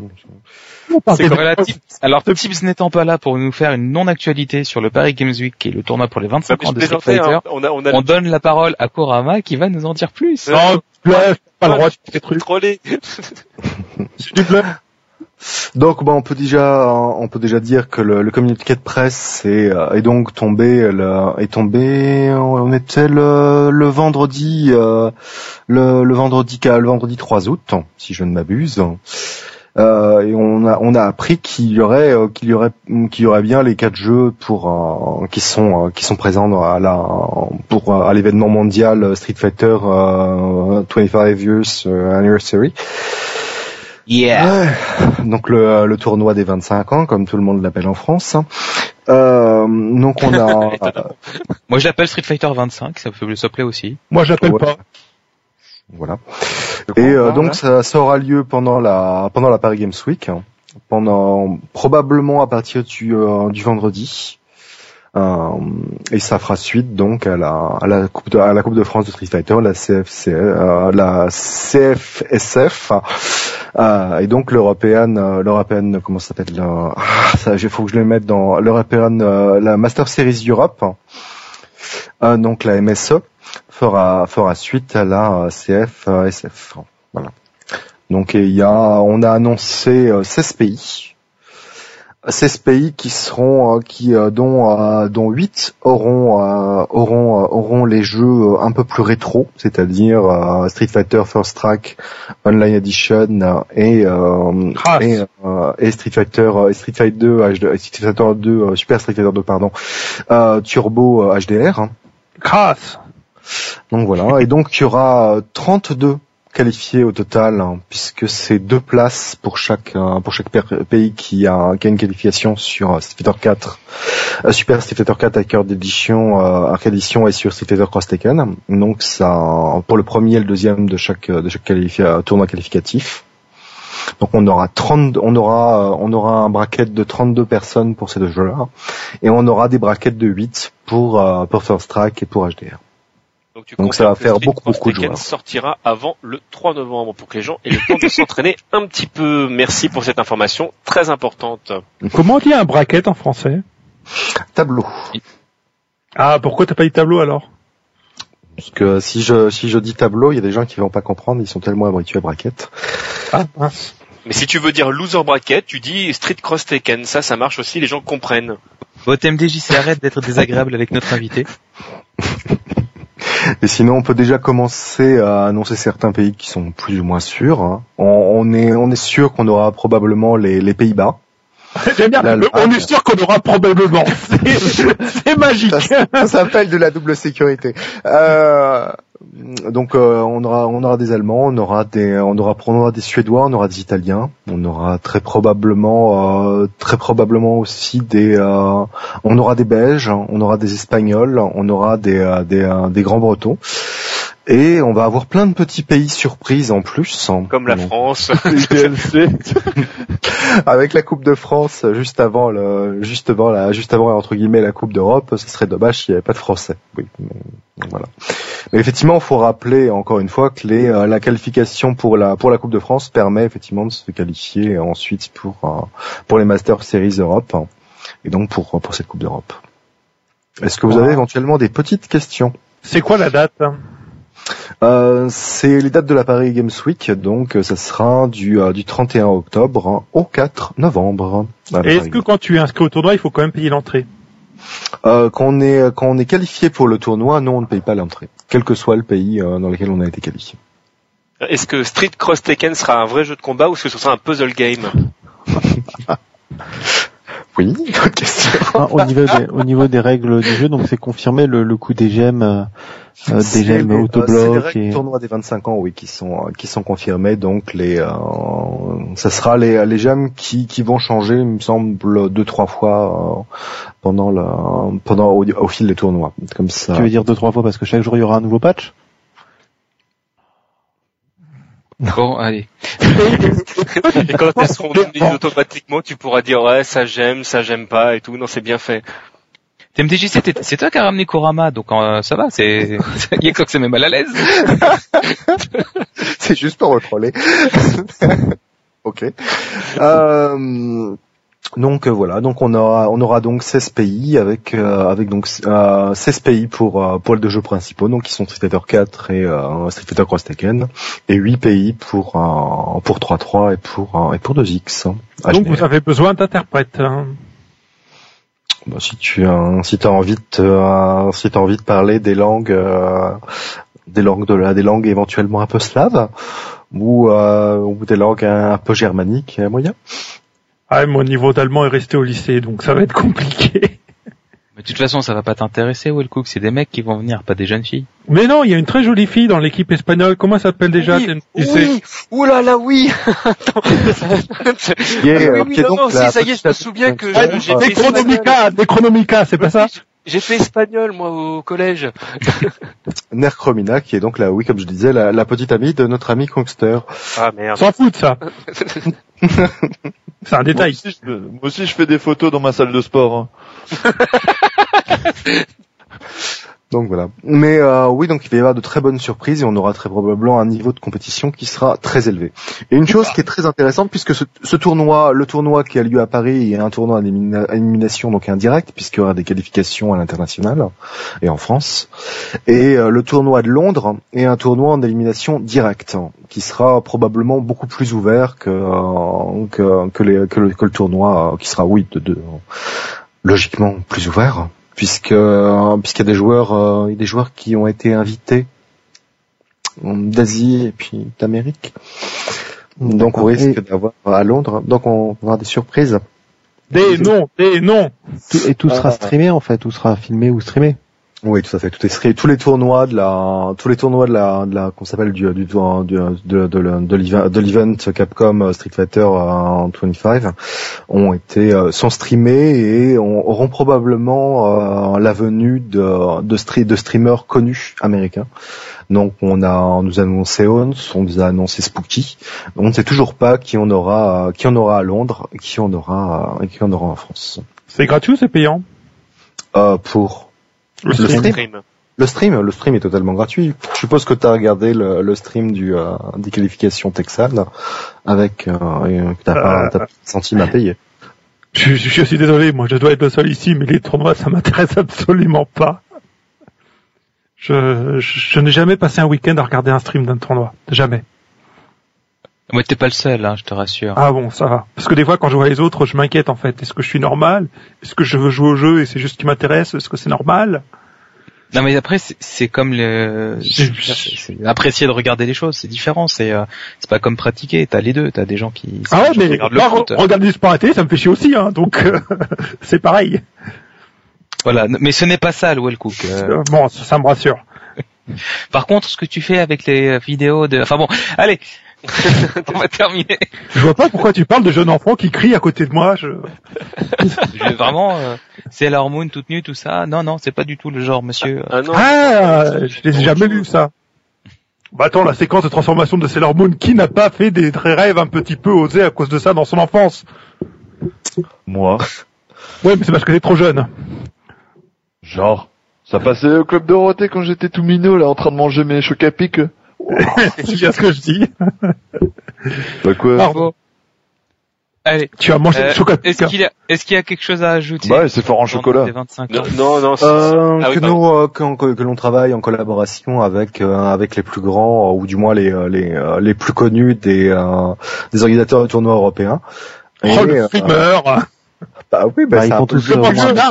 C'est Tips- Alors, Tips n'étant pas là pour nous faire une non-actualité sur le Paris Games Week, qui est le tournoi pour les 25 ans Je de Street Fighter, hein. On a, on a on donne la parole à Kurama qui va nous en dire plus. Euh, Non, bluff, pas le droit de faire des trucs. C'est du bluff. Donc on peut déjà dire que le, le communiqué de presse est, euh, donc tombé est tombé on était le, le vendredi euh, le, le vendredi le vendredi 3 août si je ne m'abuse. Euh, et on a on a appris qu'il y aurait euh, qu'il y aurait qu'il y aurait bien les quatre jeux euh, qui sont euh, présents à euh, l'événement mondial Street Fighter euh, 25 Years euh, Anniversary. Yeah. Ouais. Donc le, le tournoi des 25 ans, comme tout le monde l'appelle en France. Euh, donc on a Moi, je l'appelle Street Fighter 25, ça peut ça plaît aussi. Moi, je l'appelle Ouais. pas. voilà. Et euh, donc ça, ça aura lieu pendant la pendant la Paris Games Week, hein. pendant probablement à partir du euh, du vendredi. Euh, et ça fera suite donc à la, coupe de, la coupe de France de Street Fighter, la CFC, euh, la CFSF, euh, et donc l'européenne, euh, l'européenne, comment ça s'appelle ah, il faut que je le mette dans l'européenne, euh, la Master Series Europe, donc la MSE fera suite à la CFSF. Voilà. Donc il y a, on a annoncé euh, 16 pays. 16 pays qui seront euh, qui euh, dont euh, dont 8 auront auront auront les jeux un peu plus rétro, c'est-à-dire Street Fighter First Track Online Edition et et, et Street Fighter Street Fighter 2 HD, Street Fighter 2 euh, Super Street Fighter 2 pardon Turbo HDR. hein. Crasse. Donc voilà, et donc il y aura euh, 32 qualifiés au total, hein, puisque c'est deux places pour chaque euh, pour chaque pays qui a, qui a une qualification sur euh, Street Fighter 4, euh, Super Street Fighter 4 Arcade Edition, Arcade Edition et sur Street Fighter Cross Tekken. Donc ça, pour le premier et le deuxième de chaque de chaque qualifi- tournoi qualificatif. Donc on aura 30, on aura, on aura un bracket de 32 personnes pour ces deux jeux-là, et on aura des brackets de 8 pour pour First Track et pour HDR. Donc, tu Donc ça va faire beaucoup, beaucoup de joueurs. sortira avant le 3 novembre pour que les gens aient le temps de s'entraîner un petit peu. Merci pour cette information très importante. Comment on dit un bracket en français? Tableau. Ah, pourquoi t'as pas dit tableau alors? Parce que si je si je dis tableau, il y a des gens qui vont pas comprendre, ils sont tellement habitués à bracket. Ah, mince. Mais si tu veux dire loser bracket, tu dis Street Cross Tekken. Ça, ça marche aussi, les gens comprennent. Bon, TMDJC, arrête d'être désagréable avec notre invité. Et sinon, on peut déjà commencer à annoncer certains pays qui sont plus ou moins sûrs. hein. On, on est on est sûr qu'on aura probablement les, les Pays-Bas. Bien. On est sûr qu'on aura probablement. C'est magique. Ça s'appelle de la double sécurité. Euh, donc euh, on aura on aura des Allemands, on aura des on aura on des Suédois, on aura des Italiens, on aura très probablement euh, très probablement aussi des euh, on aura des Belges, on aura des Espagnols, on aura des des, des grands Bretons. Et on va avoir plein de petits pays surprises en plus. Comme la France. Avec la Coupe de France juste avant le juste avant la juste avant entre guillemets la Coupe d'Europe, ce serait dommage s'il n'y avait pas de Français. Oui, mais, voilà. Mais effectivement, il faut rappeler encore une fois que les euh, la qualification pour la pour la Coupe de France permet effectivement de se qualifier ensuite pour euh, pour les Master Series Europe hein, et donc pour pour cette Coupe d'Europe. Est-ce que vous avez éventuellement des petites questions? C'est quoi la date? Euh, c'est les dates de la Paris Games Week, donc euh, ça sera du, euh, du 31 octobre hein, au 4 novembre. Et est-ce que quand tu es inscrit au tournoi, il faut quand même payer l'entrée? Euh, quand on est quand on est qualifié pour le tournoi, non, on ne paye pas l'entrée, quel que soit le pays euh, dans lequel on a été qualifié. Est-ce que Street Cross Tekken sera un vrai jeu de combat ou est-ce que ce sera un puzzle game? Oui, bonne question. Ah, au niveau des, au niveau des règles du jeu, donc c'est confirmé le, le coup des gemmes, euh, euh, C'est des gemmes les- euh, c'est les autobloc et du tournoi des 25 ans, oui, qui sont euh, qui sont confirmées. Donc les, euh, ça sera les les gemmes qui qui vont changer, il me semble, deux trois fois euh, pendant le pendant au, au fil des tournois. Comme ça. tu veux dire deux trois fois parce que chaque jour il y aura un nouveau patch? Bon, allez. Et quand elles seront données automatiquement, tu pourras dire ouais, ça j'aime, ça j'aime pas et tout. Non, c'est bien fait. TMDJC, t'es- c'est toi qui as ramené Kurama, donc euh, ça va, c'est, il y a quoi que c'est même mal à l'aise. C'est juste pour me troller. ok. Euh, donc euh, voilà, donc on aura on aura donc 16 pays avec euh, avec donc euh, 16 pays pour euh, pour les deux jeux principaux donc qui sont Street Fighter 4 et euh, Street Fighter Cross Tekken et 8 pays pour euh, pour 3-3 et pour euh, et pour 2X. Donc HDR. vous avez besoin d'interprètes. hein. Bah, si tu as si t'as envie de euh, si t'as envie de parler des langues euh, des langues éventuellement un peu slaves ou euh, des langues un peu germaniques, a moyen. Ah, mon niveau d'allemand est resté au lycée, donc ça va être compliqué. Mais de toute façon, ça va pas t'intéresser, Wellcook, c'est des mecs qui vont venir, pas des jeunes filles. Mais non, il y a une très jolie fille dans l'équipe espagnole. Comment elle s'appelle déjà Oui, oui. Ouh là là, oui. Attends. Oui, euh, oui, est non, donc non, la si, ça y est, je me souviens que j'ai- euh, fait Necronomica, Necronomica, c'est pas ça? J'ai fait espagnol moi au collège. Nercromina, qui est donc la, oui, comme je disais, la, la petite amie de notre ami Kongster. Ah merde. S'en fout de ça. C'est un Moi détail. aussi, je, moi aussi, je fais des photos dans ma salle de sport. hein. Donc voilà. Mais euh, oui, donc il va y avoir de très bonnes surprises et on aura très probablement un niveau de compétition qui sera très élevé. Et une chose qui est très intéressante, puisque ce, ce tournoi, le tournoi qui a lieu à Paris est un tournoi à élimina- à élimination donc indirect, puisqu'il y aura des qualifications à l'international et en France. Et euh, le tournoi de Londres est un tournoi en élimination directe, qui sera probablement beaucoup plus ouvert que euh, que, que, le, tournoi, qui sera oui de, de logiquement plus ouvert puisque euh, puisqu'il y a des joueurs euh, il y a des joueurs qui ont été invités d'Asie et puis d'Amérique. Donc on risque d'avoir à Londres, donc on va avoir des surprises. Des noms, des noms. Et tout sera Ah. streamé en fait, tout sera filmé ou streamé. Oui, tout à fait. Tout est. Tous les tournois de la, tous les tournois de la, de la, qu'on s'appelle du, du, du, de, de, de, le- de l'event Capcom euh, Street Fighter euh, 25 ont été, euh, sont streamés et on- auront probablement euh, la venue de, de, stre- de streamers connus américains. Donc on a, on nous a annoncé Ons, on nous a annoncé Spooky. On ne sait toujours pas qui on aura, euh, qui on aura à Londres et qui on aura, euh, qui on aura en France. C'est gratuit ou c'est payant? Euh, pour Le Le stream. Le stream, le stream est totalement gratuit. Je suppose que tu as regardé le, le stream du euh, des qualifications texanes avec euh, et que t'as pas, Euh. t'as pas de à payer. Je, je, je suis désolé, moi je dois être le seul ici, mais les tournois ça m'intéresse absolument pas. Je, je, je n'ai jamais passé un week-end à regarder un stream d'un tournoi. Jamais. Moi, t'es pas le seul, hein, je te rassure. Ah bon, ça va. Parce que des fois quand je vois les autres, je m'inquiète en fait. Est-ce que je suis normal? Est-ce que je veux jouer au jeu et c'est juste ce qui m'intéresse? Est-ce que c'est normal? Non, mais après, c'est- comme le, C'est- apprécier de regarder les choses, c'est différent. C'est, euh, c'est pas comme pratiquer. T'as les deux. T'as des gens qui, Ah ouais, mais regardent le foot. re- regarder du sport à la télé, ça me fait chier aussi, hein. Donc euh, c'est pareil. Voilà. Mais ce n'est pas ça, le Well Cook. Euh, Euh, Bon, ça, ça me rassure. Par contre, ce que tu fais avec les euh, vidéos de, enfin bon, allez, on va terminer. Je vois pas pourquoi tu parles de jeunes enfants qui crient à côté de moi. Je... Vraiment, euh, c'est la hormone toute nue, tout ça. Non, non, c'est pas du tout le genre, monsieur. Ah non. Ah, je les ai jamais vus ça. Bah attends, la séquence de transformation de Sailor Moon, qui n'a pas fait des rêves un petit peu osés à cause de ça dans son enfance? Moi, Ouais, mais c'est parce que t'es trop jeune. genre, ça passait au club Dorothée quand j'étais tout minot là en train de manger mes chocs à pic. C'est bien ce que je dis. Bah quoi Pardon. Allez. Tu as mangé Euh, du chocolat. est-ce qu'il y a, est-ce qu'il y a quelque chose à ajouter Bah, c'est fort en chocolat. tes 25 Non, non, non, c'est- Euh, Ah oui, que pardon. nous, euh, que, que l'on travaille en collaboration avec euh, avec les plus grands euh, ou du moins les euh, les euh, les plus connus des euh, des organisateurs de tournois européens. Oh, Et, le euh, bah oui, bah, Bah, c'est ils un tous le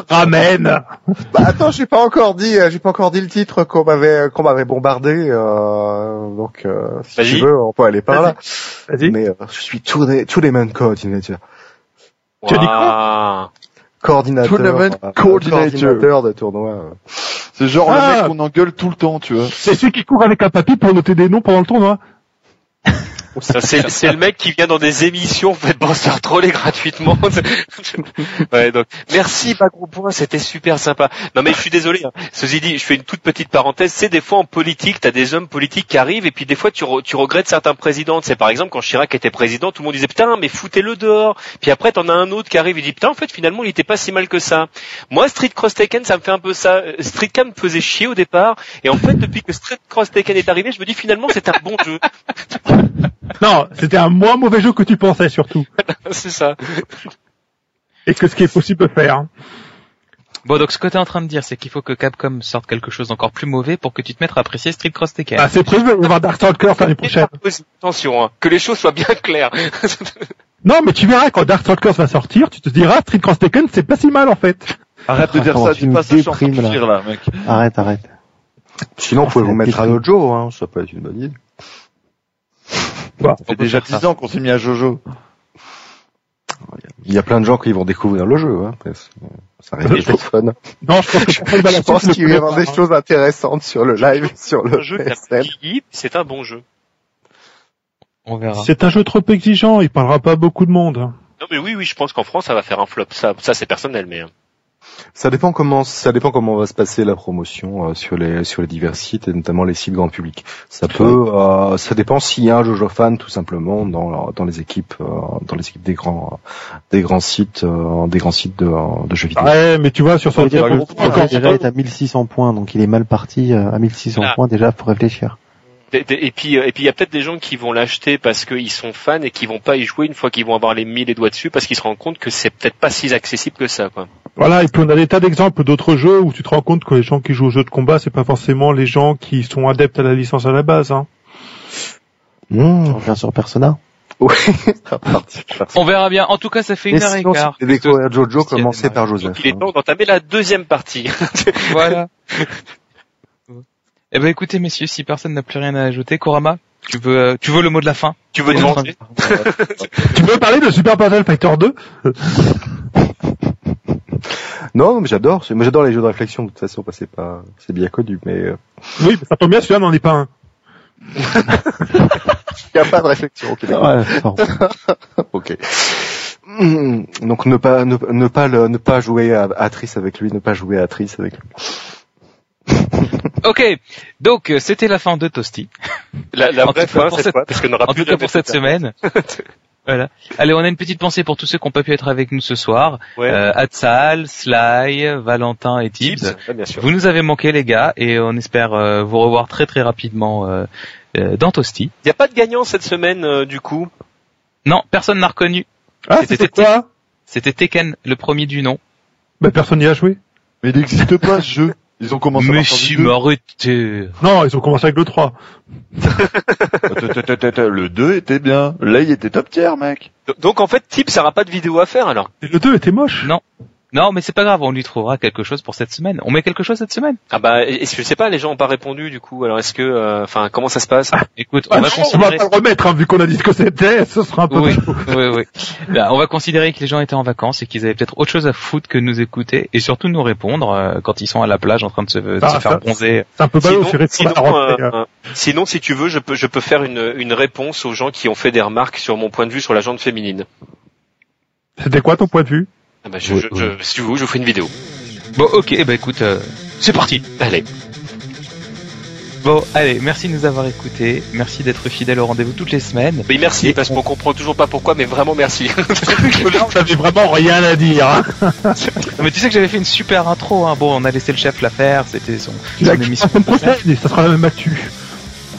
ramène Bah attends, j'ai pas encore dit, euh, j'ai pas encore dit le titre qu'on m'avait qu'on m'avait bombardé, euh, donc euh, si tu veux, on peut aller par là. Vas-y. Mais euh, je suis tourné, tournament coordinator, Tu as dit Waouh. coordinateur, Tournament euh, coordinator. coordinateur de tournoi. euh. C'est genre Ah. le mec qu'on engueule tout le temps, tu vois. C'est celui qui court avec un papier pour noter des noms pendant le tournoi. Ça, c'est, c'est le mec qui vient dans des émissions fait pour se troller gratuitement. ouais, donc, merci pas gros point, c'était super sympa. Non mais je suis désolé. Hein. Ceci dit, je fais une toute petite parenthèse. C'est des fois en politique, t'as des hommes politiques qui arrivent et puis des fois tu, re- tu regrettes certains présidents. C'est par exemple quand Chirac était président, tout le monde disait putain mais foutez-le dehors. Puis après t'en as un autre qui arrive et dit putain en fait finalement il était pas si mal que ça. Moi Street Cross Taken ça me fait un peu ça. Euh, Street Cam me faisait chier au départ et en fait depuis que Street Cross Taken est arrivé, je me dis finalement c'est un bon jeu. Non, c'était un moins mauvais jeu que tu pensais surtout. c'est ça. Et que ce qui est possible de faire. Bon, donc ce que t'es en train de dire, c'est qu'il faut que Capcom sorte quelque chose d'encore plus mauvais pour que tu te mettes à apprécier Street Cross Tekken. Ah, c'est prévu, il va y avoir Darkstalkers l'année prochaine. Attention, hein, que les choses soient bien claires. Non, mais tu verras, quand Darkstalkers va sortir, tu te diras, Street Cross Taken, c'est pas si mal, en fait. Arrête de dire Attends, ça, tu dis me pas ça, là. là, mec. Arrête, arrête. Sinon, vous pouvez vous mettre à Nojo, hein, ça peut être une bonne idée. Ça fait déjà 10 ans qu'on s'est mis à Jojo. Il y a plein de gens qui vont découvrir le jeu, hein. Ça reste Je- très fun. non, je pense le qu'il va y avoir des choses intéressantes sur le live, sur un le jeu c'est un bon jeu. On hein. verra. C'est un jeu trop exigeant, il parlera pas à beaucoup de monde. Non mais oui, oui, je pense qu'en France ça va faire un flop. Ça, ça c'est personnel, mais. Ça dépend comment ça dépend comment va se passer la promotion euh, sur les sur les divers sites et notamment les sites grand public. Ça peut euh, ça dépend s'il y a un Jojo fan tout simplement dans dans les équipes euh, dans les équipes des grands des grands sites euh, des grands sites de, de jeux vidéo. Ouais, mais tu vois sur son dire le Ferreira est à 1600 points, donc il est mal parti euh, à 1600 Ah. points déjà, faut réfléchir. Et et puis, euh, et puis il y a peut-être des gens qui vont l'acheter parce qu'ils sont fans et qui vont pas y jouer une fois qu'ils vont avoir les 1000 les doigts dessus parce qu'ils se rendent compte que c'est peut-être pas si accessible que ça, quoi. Voilà, et puis on a des tas d'exemples d'autres jeux où tu te rends compte que les gens qui jouent aux jeux de combat, c'est pas forcément les gens qui sont adeptes à la licence à la base. Hein. On revient sur Persona. On verra bien. En tout cas, ça fait une Et heure et quart. découvrir Jojo, démarré. par Joseph. Donc il est temps d'entamer la deuxième partie. Voilà. eh ben écoutez messieurs, si personne n'a plus rien à ajouter, Korama, tu veux euh, tu veux le mot de la fin? Tu veux de- Tu veux parler de Super Battle Fighter 2 Non, mais j'adore. Moi, j'adore les jeux de réflexion. De toute façon, bah, c'est pas, c'est bien connu, mais euh, Oui, mais ça tombe bien, celui-là n'en est pas un. il n'y a pas de réflexion. Ok. Ouais. Ok. Hmm, Donc ne pas ne, ne pas le, ne pas jouer à Atrice avec lui, ne pas jouer à Atrice avec lui. Ok, donc euh, c'était la fin de Toasty. la, la En vraie fin cette cette- fois parce qu'on n'aura En plus tout cas pour cette semaine. Voilà. Allez, on a une petite pensée pour tous ceux qui n'ont pas pu être avec nous ce soir. Ouais. Euh, Atsal, Sly, Valentin et Tibbs, Tibbs. ouais, bien sûr. Vous nous avez manqué les gars et on espère euh, vous revoir très très rapidement euh, euh, dans Toasty. Il n'y a pas de gagnant cette semaine euh, du coup? Non, personne n'a reconnu. Ah, C'était c'était quoi? C'était Tekken, le premier du nom. Bah personne n'y a joué. Mais il n'existe pas ce jeu. Ils ont commencé Mais à si, mais arrêtez. Non, ils ont commencé avec le 3. Le 2 était bien. Là, il était top tier, mec. Donc en fait, Tibbs n'aura pas de vidéo à faire alors. Et le 2 était moche. Non. Non, mais c'est pas grave, on lui trouvera quelque chose pour cette semaine. On met quelque chose cette semaine? Ah bah, je sais pas, les gens ont pas répondu du coup. Alors est-ce que, euh, enfin, comment ça se passe? Écoute, Ah, on va on va considérer... pas le remettre, hein, vu qu'on a dit ce que c'était, ce sera un peu Oui, oui, oui. Là, on va considérer que les gens étaient en vacances et qu'ils avaient peut-être autre chose à foutre que de nous écouter et surtout nous répondre euh, quand ils sont à la plage en train de se, de Ah, se faire ça- bronzer. C'est un peu ballot, Sinon, sinon, euh, hein. euh, sinon, si tu veux, je peux, je peux faire une, une réponse aux gens qui ont fait des remarques sur mon point de vue sur la jante féminine. C'était quoi ton point de vue? Ah bah, je, je, je- si veux, je vous ferai une vidéo. Bon, ok, bah écoute, euh, c'est parti. Allez. Bon, allez, merci de nous avoir écoutés, merci d'être fidèles au rendez-vous toutes les semaines. Mais merci, parce qu'on comprend toujours pas pourquoi, mais vraiment merci. J'avais vraiment rien à dire. Hein. Non, mais tu sais que j'avais fait une super intro, hein. bon, on a laissé le chef la faire, c'était son, émission. ça sera la même actu.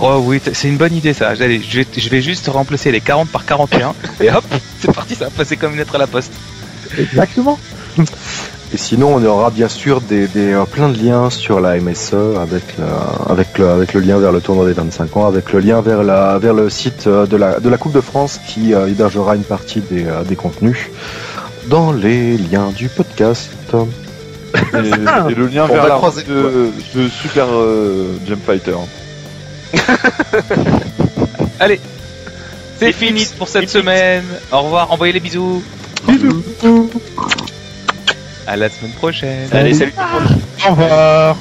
Oh oui, c'est une bonne idée ça. Allez, je vais, je vais juste remplacer les 40 par 41 et hop, c'est parti, ça va passer comme une lettre à la poste. Exactement. Et sinon, on aura bien sûr des, des euh, plein de liens sur la MSE avec la, avec le avec le lien vers le tournoi des 25 ans, avec le lien vers la vers le site euh, de la de la Coupe de France qui euh, hébergera une partie des euh, des contenus dans les liens du podcast. Et, et le lien On vers la croiser, de, de Super euh, Jump Fighter. Allez, c'est fini pour cette semaine. Au revoir, envoyez les bisous. Bisous. À la semaine prochaine. Allez, salut. Au revoir.